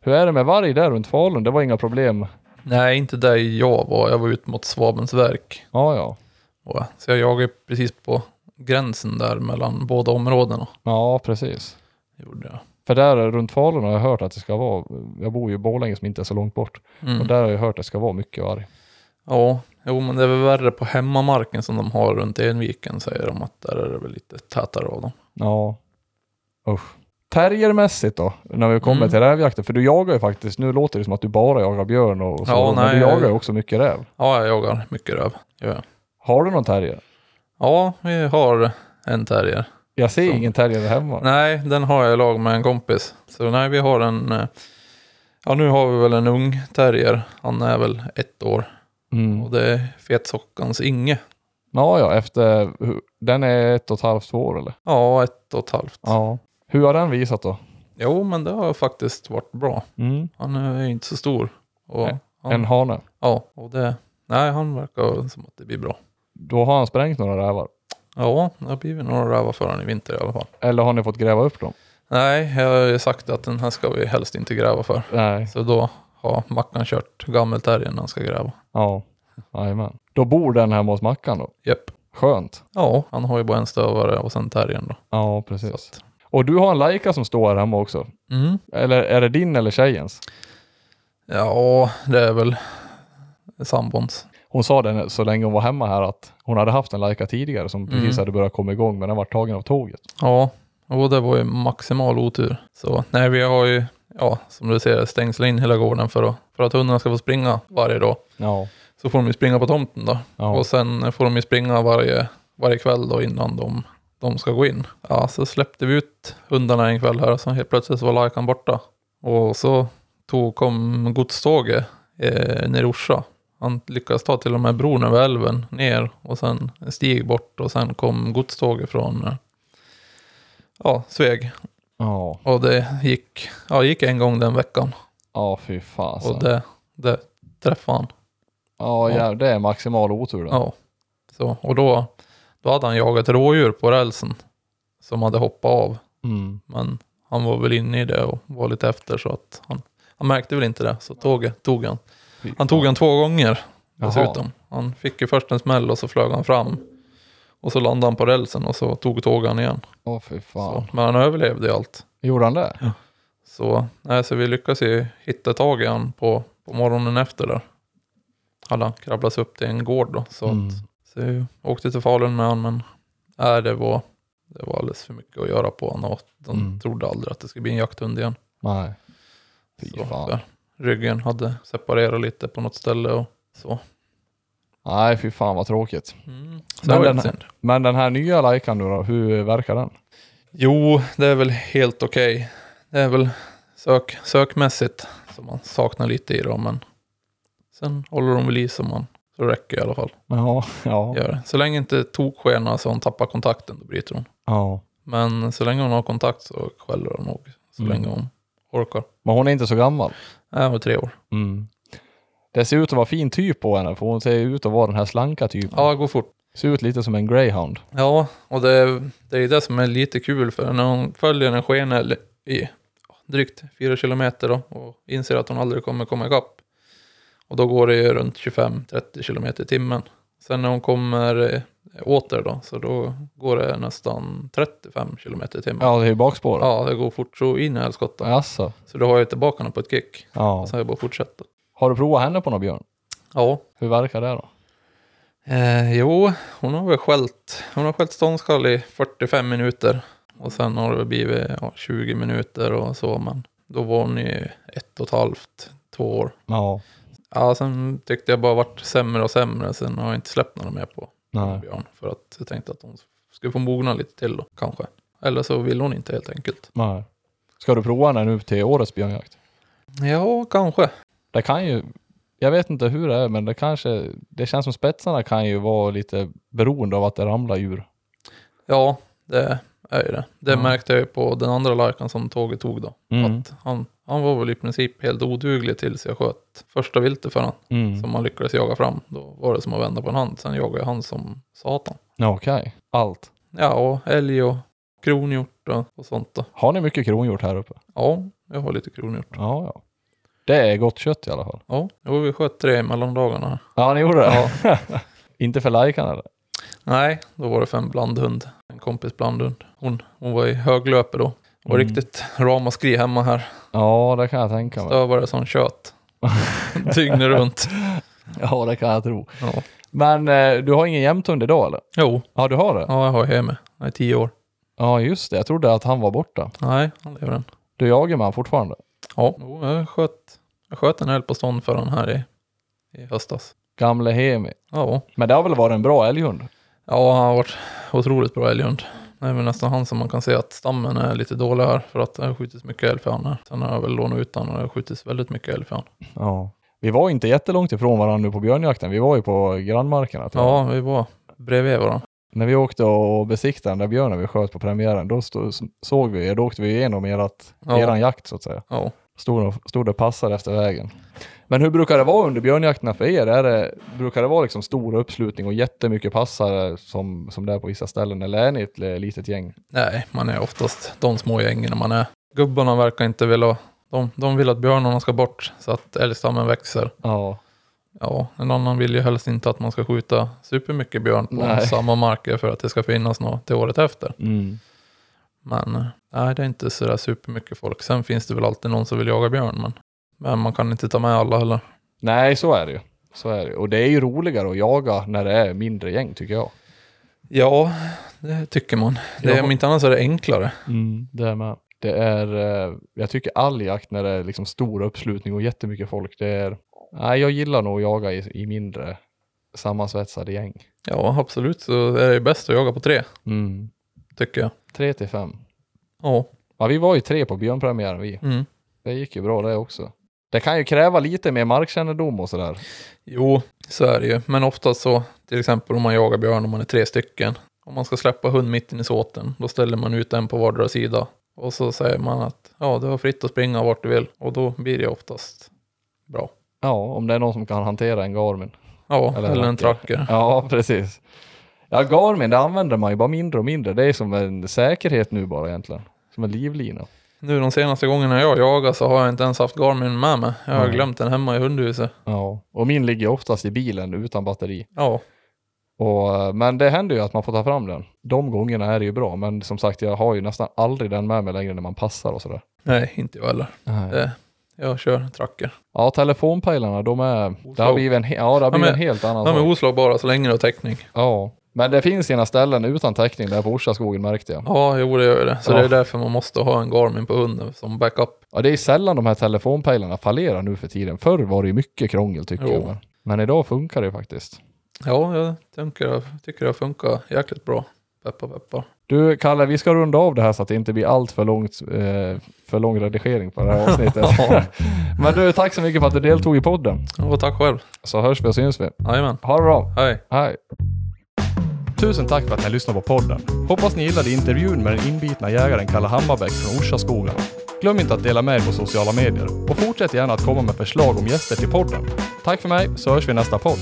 [SPEAKER 1] Hur är det med varg där runt Falun? Det var inga problem?
[SPEAKER 2] Nej, inte där jag var. Jag var ut mot Svabensverk.
[SPEAKER 1] Ja, ja.
[SPEAKER 2] Och, så jag jagade precis på gränsen där mellan båda områdena.
[SPEAKER 1] Ja, precis.
[SPEAKER 2] Gjorde jag.
[SPEAKER 1] För där runt Falun har jag hört att det ska vara, jag bor ju i Borlänge som inte är så långt bort.
[SPEAKER 2] Mm.
[SPEAKER 1] Och där har jag hört att det ska vara mycket varg.
[SPEAKER 2] Ja, jo men det är väl värre på hemmamarken som de har runt Enviken säger de att där är det väl lite tätare av dem.
[SPEAKER 1] Ja. Usch. Terriermässigt då, när vi kommer
[SPEAKER 2] Mm.
[SPEAKER 1] till rävjakten. För du jagar ju faktiskt, nu låter det som att du bara jagar björn och så.
[SPEAKER 2] Ja,
[SPEAKER 1] men
[SPEAKER 2] nej,
[SPEAKER 1] du jagar
[SPEAKER 2] jag-
[SPEAKER 1] ju också mycket räv.
[SPEAKER 2] Ja, jag jagar mycket. Gör jag.
[SPEAKER 1] Har du någon terrier?
[SPEAKER 2] Ja, vi har en terrier.
[SPEAKER 1] Jag ser
[SPEAKER 2] Så.
[SPEAKER 1] ingen terrier hemma.
[SPEAKER 2] Nej, den har jag i lag med en kompis. Så nej, vi har en... eh, Ja, nu har vi väl en ung terrier. Han är väl ett år.
[SPEAKER 1] Mm.
[SPEAKER 2] Och det är Fetsockans Inge.
[SPEAKER 1] Ja, ja, efter, den är ett och ett halvt år eller?
[SPEAKER 2] Ja, ett och ett halvt.
[SPEAKER 1] Ja. Hur har den visat då?
[SPEAKER 2] Jo, men det har faktiskt varit bra.
[SPEAKER 1] Mm.
[SPEAKER 2] Han är inte så stor. Och han,
[SPEAKER 1] En hane.
[SPEAKER 2] Ja, och det... Nej, han verkar som att det blir bra.
[SPEAKER 1] Då har han sprängt några rävar.
[SPEAKER 2] Ja, det har blivit några rävar för honom i vinter i alla fall.
[SPEAKER 1] Eller har ni fått gräva upp dem?
[SPEAKER 2] Nej, jag har ju sagt att den här ska vi helst inte gräva för.
[SPEAKER 1] Nej.
[SPEAKER 2] Så då har Mackan kört gammelterriern när han ska gräva.
[SPEAKER 1] Ja. Jajamän. Då bor den hemma hos Mackan då?
[SPEAKER 2] Japp.
[SPEAKER 1] Skönt.
[SPEAKER 2] Ja, han har ju bara en stövare och sen terriern då.
[SPEAKER 1] Ja, precis. Och du har en Leica som står här hemma också.
[SPEAKER 2] mm.
[SPEAKER 1] Eller är det din eller tjejens?
[SPEAKER 2] Ja, det är väl sambons.
[SPEAKER 1] Hon sa det så länge hon var hemma här att hon hade haft en Leica tidigare som precis
[SPEAKER 2] Mm.
[SPEAKER 1] hade börjat komma igång men den var tagen av tåget.
[SPEAKER 2] Ja, och det var ju maximal otur. Så nej, vi har ju, ja, som du ser, stängslat in hela gården för att, för att hundarna ska få springa varje dag.
[SPEAKER 1] Ja.
[SPEAKER 2] Så får de ju springa på tomten då.
[SPEAKER 1] Ja.
[SPEAKER 2] Och sen får de ju springa varje, varje kväll då innan de, de ska gå in. Ja, så släppte vi ut hundarna en kväll här och så helt plötsligt var Lajkan borta. Och så tog, kom godståget eh, ner i Orsa. Han lyckades ta till och med bron över älven ner och sen en stig bort och sen kom godståget från eh, ja, Sveg.
[SPEAKER 1] Ja.
[SPEAKER 2] Och det gick, ja, gick en gång den veckan.
[SPEAKER 1] Ja, fy fasen.
[SPEAKER 2] Och det, det träffade han.
[SPEAKER 1] Ja,
[SPEAKER 2] Ja.
[SPEAKER 1] ja, det är maximal otur då.
[SPEAKER 2] Ja. Så, och då, då hade han jagat rådjur på rälsen. Som hade hoppat av.
[SPEAKER 1] Mm.
[SPEAKER 2] Men han var väl inne i det och var lite efter så att han, han märkte väl inte det. Så tåget tog han. Han tog han två gånger
[SPEAKER 1] Jaha.
[SPEAKER 2] dessutom. Han fick ju först en smäll och så flög han fram. Och så landade han på rälsen och så tog tåget han igen.
[SPEAKER 1] Åh fy fan.
[SPEAKER 2] Så, men han överlevde ju allt.
[SPEAKER 1] Gjorde han det?
[SPEAKER 2] Så, nej, så vi lyckades ju hitta tag i han på, på morgonen efter där. Hade han krabblat sig upp till en gård då. Så,
[SPEAKER 1] Mm.
[SPEAKER 2] att, så jag åkte till Falun med han men nej, det, var, det var alldeles för mycket att göra på honom. Och de
[SPEAKER 1] Mm.
[SPEAKER 2] trodde aldrig att det skulle bli en jakthund igen.
[SPEAKER 1] Nej. Fy
[SPEAKER 2] Så,
[SPEAKER 1] fan.
[SPEAKER 2] Ryggen hade separerat lite på något ställe och så.
[SPEAKER 1] Nej, fy fan vad tråkigt.
[SPEAKER 2] Mm.
[SPEAKER 1] Men den-. Men den här nya Leican nu då, hur verkar den?
[SPEAKER 2] Jo, det är väl helt okej. Det är väl sök, sökmässigt som man saknar lite i dem, men sen håller de väl i som man det räcker i alla fall.
[SPEAKER 1] Ja, ja.
[SPEAKER 2] Gör det. Så länge inte tokskenar så hon tappar kontakten, då bryter hon.
[SPEAKER 1] ja.
[SPEAKER 2] Men så länge hon har kontakt så skäller hon nog. Så
[SPEAKER 1] Mm.
[SPEAKER 2] länge hon orkar.
[SPEAKER 1] Men hon är inte så gammal.
[SPEAKER 2] Nej, hon är tre år.
[SPEAKER 1] Mm. Det ser ut att vara fin typ på henne, för hon ser ut att vara den här slanka typen.
[SPEAKER 2] Ja, det går fort.
[SPEAKER 1] Ser ut lite som en greyhound.
[SPEAKER 2] Ja, och det är, det är det som är lite kul för när hon följer en skenel i drygt fyra kilometer då, och inser att hon aldrig kommer komma ikapp. Och då går det ju runt 25-30 kilometer i timmen. Sen när hon kommer eh, åter då, så då går det nästan 35 kilometer i timmen.
[SPEAKER 1] Ja, det är ju bakspåret.
[SPEAKER 2] Ja, det går fort så in i helskotta.
[SPEAKER 1] Jaså?
[SPEAKER 2] Så då har jag tillbaka henne på ett kick.
[SPEAKER 1] Ja.
[SPEAKER 2] Och så har jag bara fortsätta.
[SPEAKER 1] Har du provat henne på någon björn?
[SPEAKER 2] Ja.
[SPEAKER 1] Hur verkar det då?
[SPEAKER 2] Eh, jo, hon har väl skällt, hon har skällt ståndskall i 45 minuter. Och sen har det blivit ja, 20 minuter och så, men då var hon i ett och ett halvt, två år.
[SPEAKER 1] Ja.
[SPEAKER 2] Ja, sen tyckte jag bara vart sämre och sämre, sen har jag inte släppt några mer på,
[SPEAKER 1] Nej.
[SPEAKER 2] björn. För att jag tänkte att hon skulle få mogna lite till då, kanske. Eller så vill hon inte helt enkelt.
[SPEAKER 1] Nej. Ska du prova den nu till årets björnjakt?
[SPEAKER 2] Ja, kanske.
[SPEAKER 1] Det kan ju, jag vet inte hur det är, men det kanske, det känns som spetsarna kan ju vara lite beroende av att det ramlar djur.
[SPEAKER 2] Ja, det är ju det. Det
[SPEAKER 1] Ja.
[SPEAKER 2] märkte jag ju på den andra larkan som tåget tog då.
[SPEAKER 1] Mm.
[SPEAKER 2] Att han, han var väl i princip helt oduglig tills jag sköt första viltet för han.
[SPEAKER 1] Mm.
[SPEAKER 2] Som man lyckades jaga fram. Då var det som att vända på en hand. Sen jagade jag han som satan.
[SPEAKER 1] Ja, Okej, allt.
[SPEAKER 2] Ja, och älg och kronhjort och, och sånt då.
[SPEAKER 1] Har ni mycket kronhjort här uppe?
[SPEAKER 2] Ja, jag har lite kronhjort.
[SPEAKER 1] Ja, ja. Det är gott kött i alla fall.
[SPEAKER 2] Ja, jo, vi sköt tre mellan dagarna.
[SPEAKER 1] Ja, ni gjorde det? inte för lajkan eller?
[SPEAKER 2] Nej, då var det för en blandhund. En kompis blandhund. Hon, hon var i höglöpe då. Det var
[SPEAKER 1] Mm.
[SPEAKER 2] riktigt ramaskri hemma här.
[SPEAKER 1] Ja, det kan jag tänka mig.
[SPEAKER 2] Det som kött. Dygnet runt.
[SPEAKER 1] Ja, det kan jag tro.
[SPEAKER 2] Ja.
[SPEAKER 1] Men eh, du har ingen jämthund idag eller?
[SPEAKER 2] Jo,
[SPEAKER 1] Ja, du har det?
[SPEAKER 2] ja, jag har hemma. Jag är tio år.
[SPEAKER 1] Ja, just det. Jag trodde att han var borta.
[SPEAKER 2] Nej, han lever än.
[SPEAKER 1] Du jagar med han fortfarande?
[SPEAKER 2] Ja, jo, jag sköt, jag sköt en älg på stånd för han här i, i höstas.
[SPEAKER 1] Gamle Hemi.
[SPEAKER 2] Ja.
[SPEAKER 1] Men det har väl varit en bra älghund?
[SPEAKER 2] Ja, han har varit otroligt bra älghund. Det är väl nästan han som man kan se att stammen är lite dålig här för att det har skjutits mycket älg för han här. Sen har jag väl lånat ut han och det har skjutits väldigt mycket älg för han.
[SPEAKER 1] Ja. Vi var inte jättelångt ifrån varandra nu på björnjakten. Vi var ju på grannmarkerna.
[SPEAKER 2] Ja, vi var bredvid varandra.
[SPEAKER 1] När vi åkte och besiktade den där björnen vi sköt på premiären, då stod, såg vi, då åkte vi igenom erat,
[SPEAKER 2] Ja.
[SPEAKER 1] eran jakt så att säga.
[SPEAKER 2] Ja.
[SPEAKER 1] Stod, stod och passade efter vägen. Men hur brukar det vara under björnjakterna för er? Är det, brukar det vara liksom stor uppslutning och jättemycket passare som, som det är på vissa ställen? Eller är ni ett litet gäng?
[SPEAKER 2] Nej, man är oftast de små gängen man är. Gubbarna verkar inte vilja, de, de vill att björnarna ska bort så att älgstammen växer.
[SPEAKER 1] Ja.
[SPEAKER 2] Ja, en annan vill ju helst inte att man ska skjuta supermycket björn på
[SPEAKER 1] Nej.
[SPEAKER 2] samma marker för att det ska finnas något till året efter.
[SPEAKER 1] Mm.
[SPEAKER 2] Men nej, det är inte sådär supermycket folk. Sen finns det väl alltid någon som vill jaga björn, men, men man kan inte ta med alla heller.
[SPEAKER 1] Nej, så är det ju. Så är det. Och det är ju roligare att jaga när det är mindre gäng tycker jag.
[SPEAKER 2] Ja, det tycker man. Det är, om inte annat så är det enklare.
[SPEAKER 1] Mm, det är med. Det är, eh, jag tycker all jakt när det är liksom stor uppslutning och jättemycket folk, det är, nej jag gillar nog att jaga i, i mindre sammansvetsade gäng.
[SPEAKER 2] Ja, absolut så är det ju bäst att jaga på tre,
[SPEAKER 1] Mm.
[SPEAKER 2] tycker jag.
[SPEAKER 1] Tre till fem.
[SPEAKER 2] Ja,
[SPEAKER 1] Ja, vi var ju tre på björnpremiären vi.
[SPEAKER 2] mm.
[SPEAKER 1] Det gick ju bra det också. Det kan ju kräva lite mer markkännedom och sådär.
[SPEAKER 2] Jo, så är det ju. Men ofta så, till exempel om man jagar björn och man är tre stycken. Om man ska släppa hund mitt in i såten, då ställer man ut en på vardera sida. Och så säger man att ja, du har fritt att springa vart du vill. Och då blir det oftast bra.
[SPEAKER 1] Ja, om det är någon som kan hantera en Garmin.
[SPEAKER 2] Ja,
[SPEAKER 1] Eller
[SPEAKER 2] eller,
[SPEAKER 1] en
[SPEAKER 2] en tracker.
[SPEAKER 1] Ja, precis. Ja, Garmin, det använder man ju bara mindre och mindre. Det är som en säkerhet nu bara egentligen. Som en livlina.
[SPEAKER 2] Nu de senaste gångerna jag jagar så har jag inte ens haft Garmin med mig. Jag har
[SPEAKER 1] Nej.
[SPEAKER 2] glömt den hemma i hundhuset.
[SPEAKER 1] Ja, och min ligger oftast i bilen utan batteri.
[SPEAKER 2] Ja,
[SPEAKER 1] Och, eh, men det händer ju att man får ta fram den. De gångerna är det ju bra, men som sagt jag har ju nästan aldrig den med mig längre när man passar och sådär.
[SPEAKER 2] nej, inte jag heller. Det, jag kör tracker.
[SPEAKER 1] Ja, telefonpejlarna, de är... Det har blivit en, ja, det har blivit
[SPEAKER 2] men-
[SPEAKER 1] en helt annan
[SPEAKER 2] De är oslagbara så länge du har täckning.
[SPEAKER 1] Ja, men det finns sina ställen utan täckning där på Orsaskogen märkte jag.
[SPEAKER 2] Ja, jo det gör det. Så
[SPEAKER 1] Ja.
[SPEAKER 2] det är därför man måste ha en Garmin på hunden som backup.
[SPEAKER 1] Ja, det är sällan de här telefonpejlarna fallerar nu för tiden. Förr var det ju mycket krångel tycker
[SPEAKER 2] Jo.
[SPEAKER 1] jag. Men, men idag funkar det faktiskt.
[SPEAKER 2] Ja, jag tänker, tycker det funkar jäkligt bra. Peppa peppa.
[SPEAKER 1] Du Kalle, vi ska runda av det här så att det inte blir allt för långt, eh, för lång redigering på det här avsnittet. men du, tack så mycket för att du deltog i podden.
[SPEAKER 2] Och tack själv.
[SPEAKER 1] Så hörs vi och syns vi.
[SPEAKER 2] Jajamän.
[SPEAKER 1] Ha det bra.
[SPEAKER 2] Hej.
[SPEAKER 1] Hej. Tusen tack för att ni lyssnade på podden. Hoppas ni gillade intervjun med den inbitna jägaren Kalle Hammarbäck från Orsaskogarna. Glöm inte att dela med er på sociala medier och fortsätt gärna att komma med förslag om gäster till podden. Tack för mig, så hörs vi i nästa podd.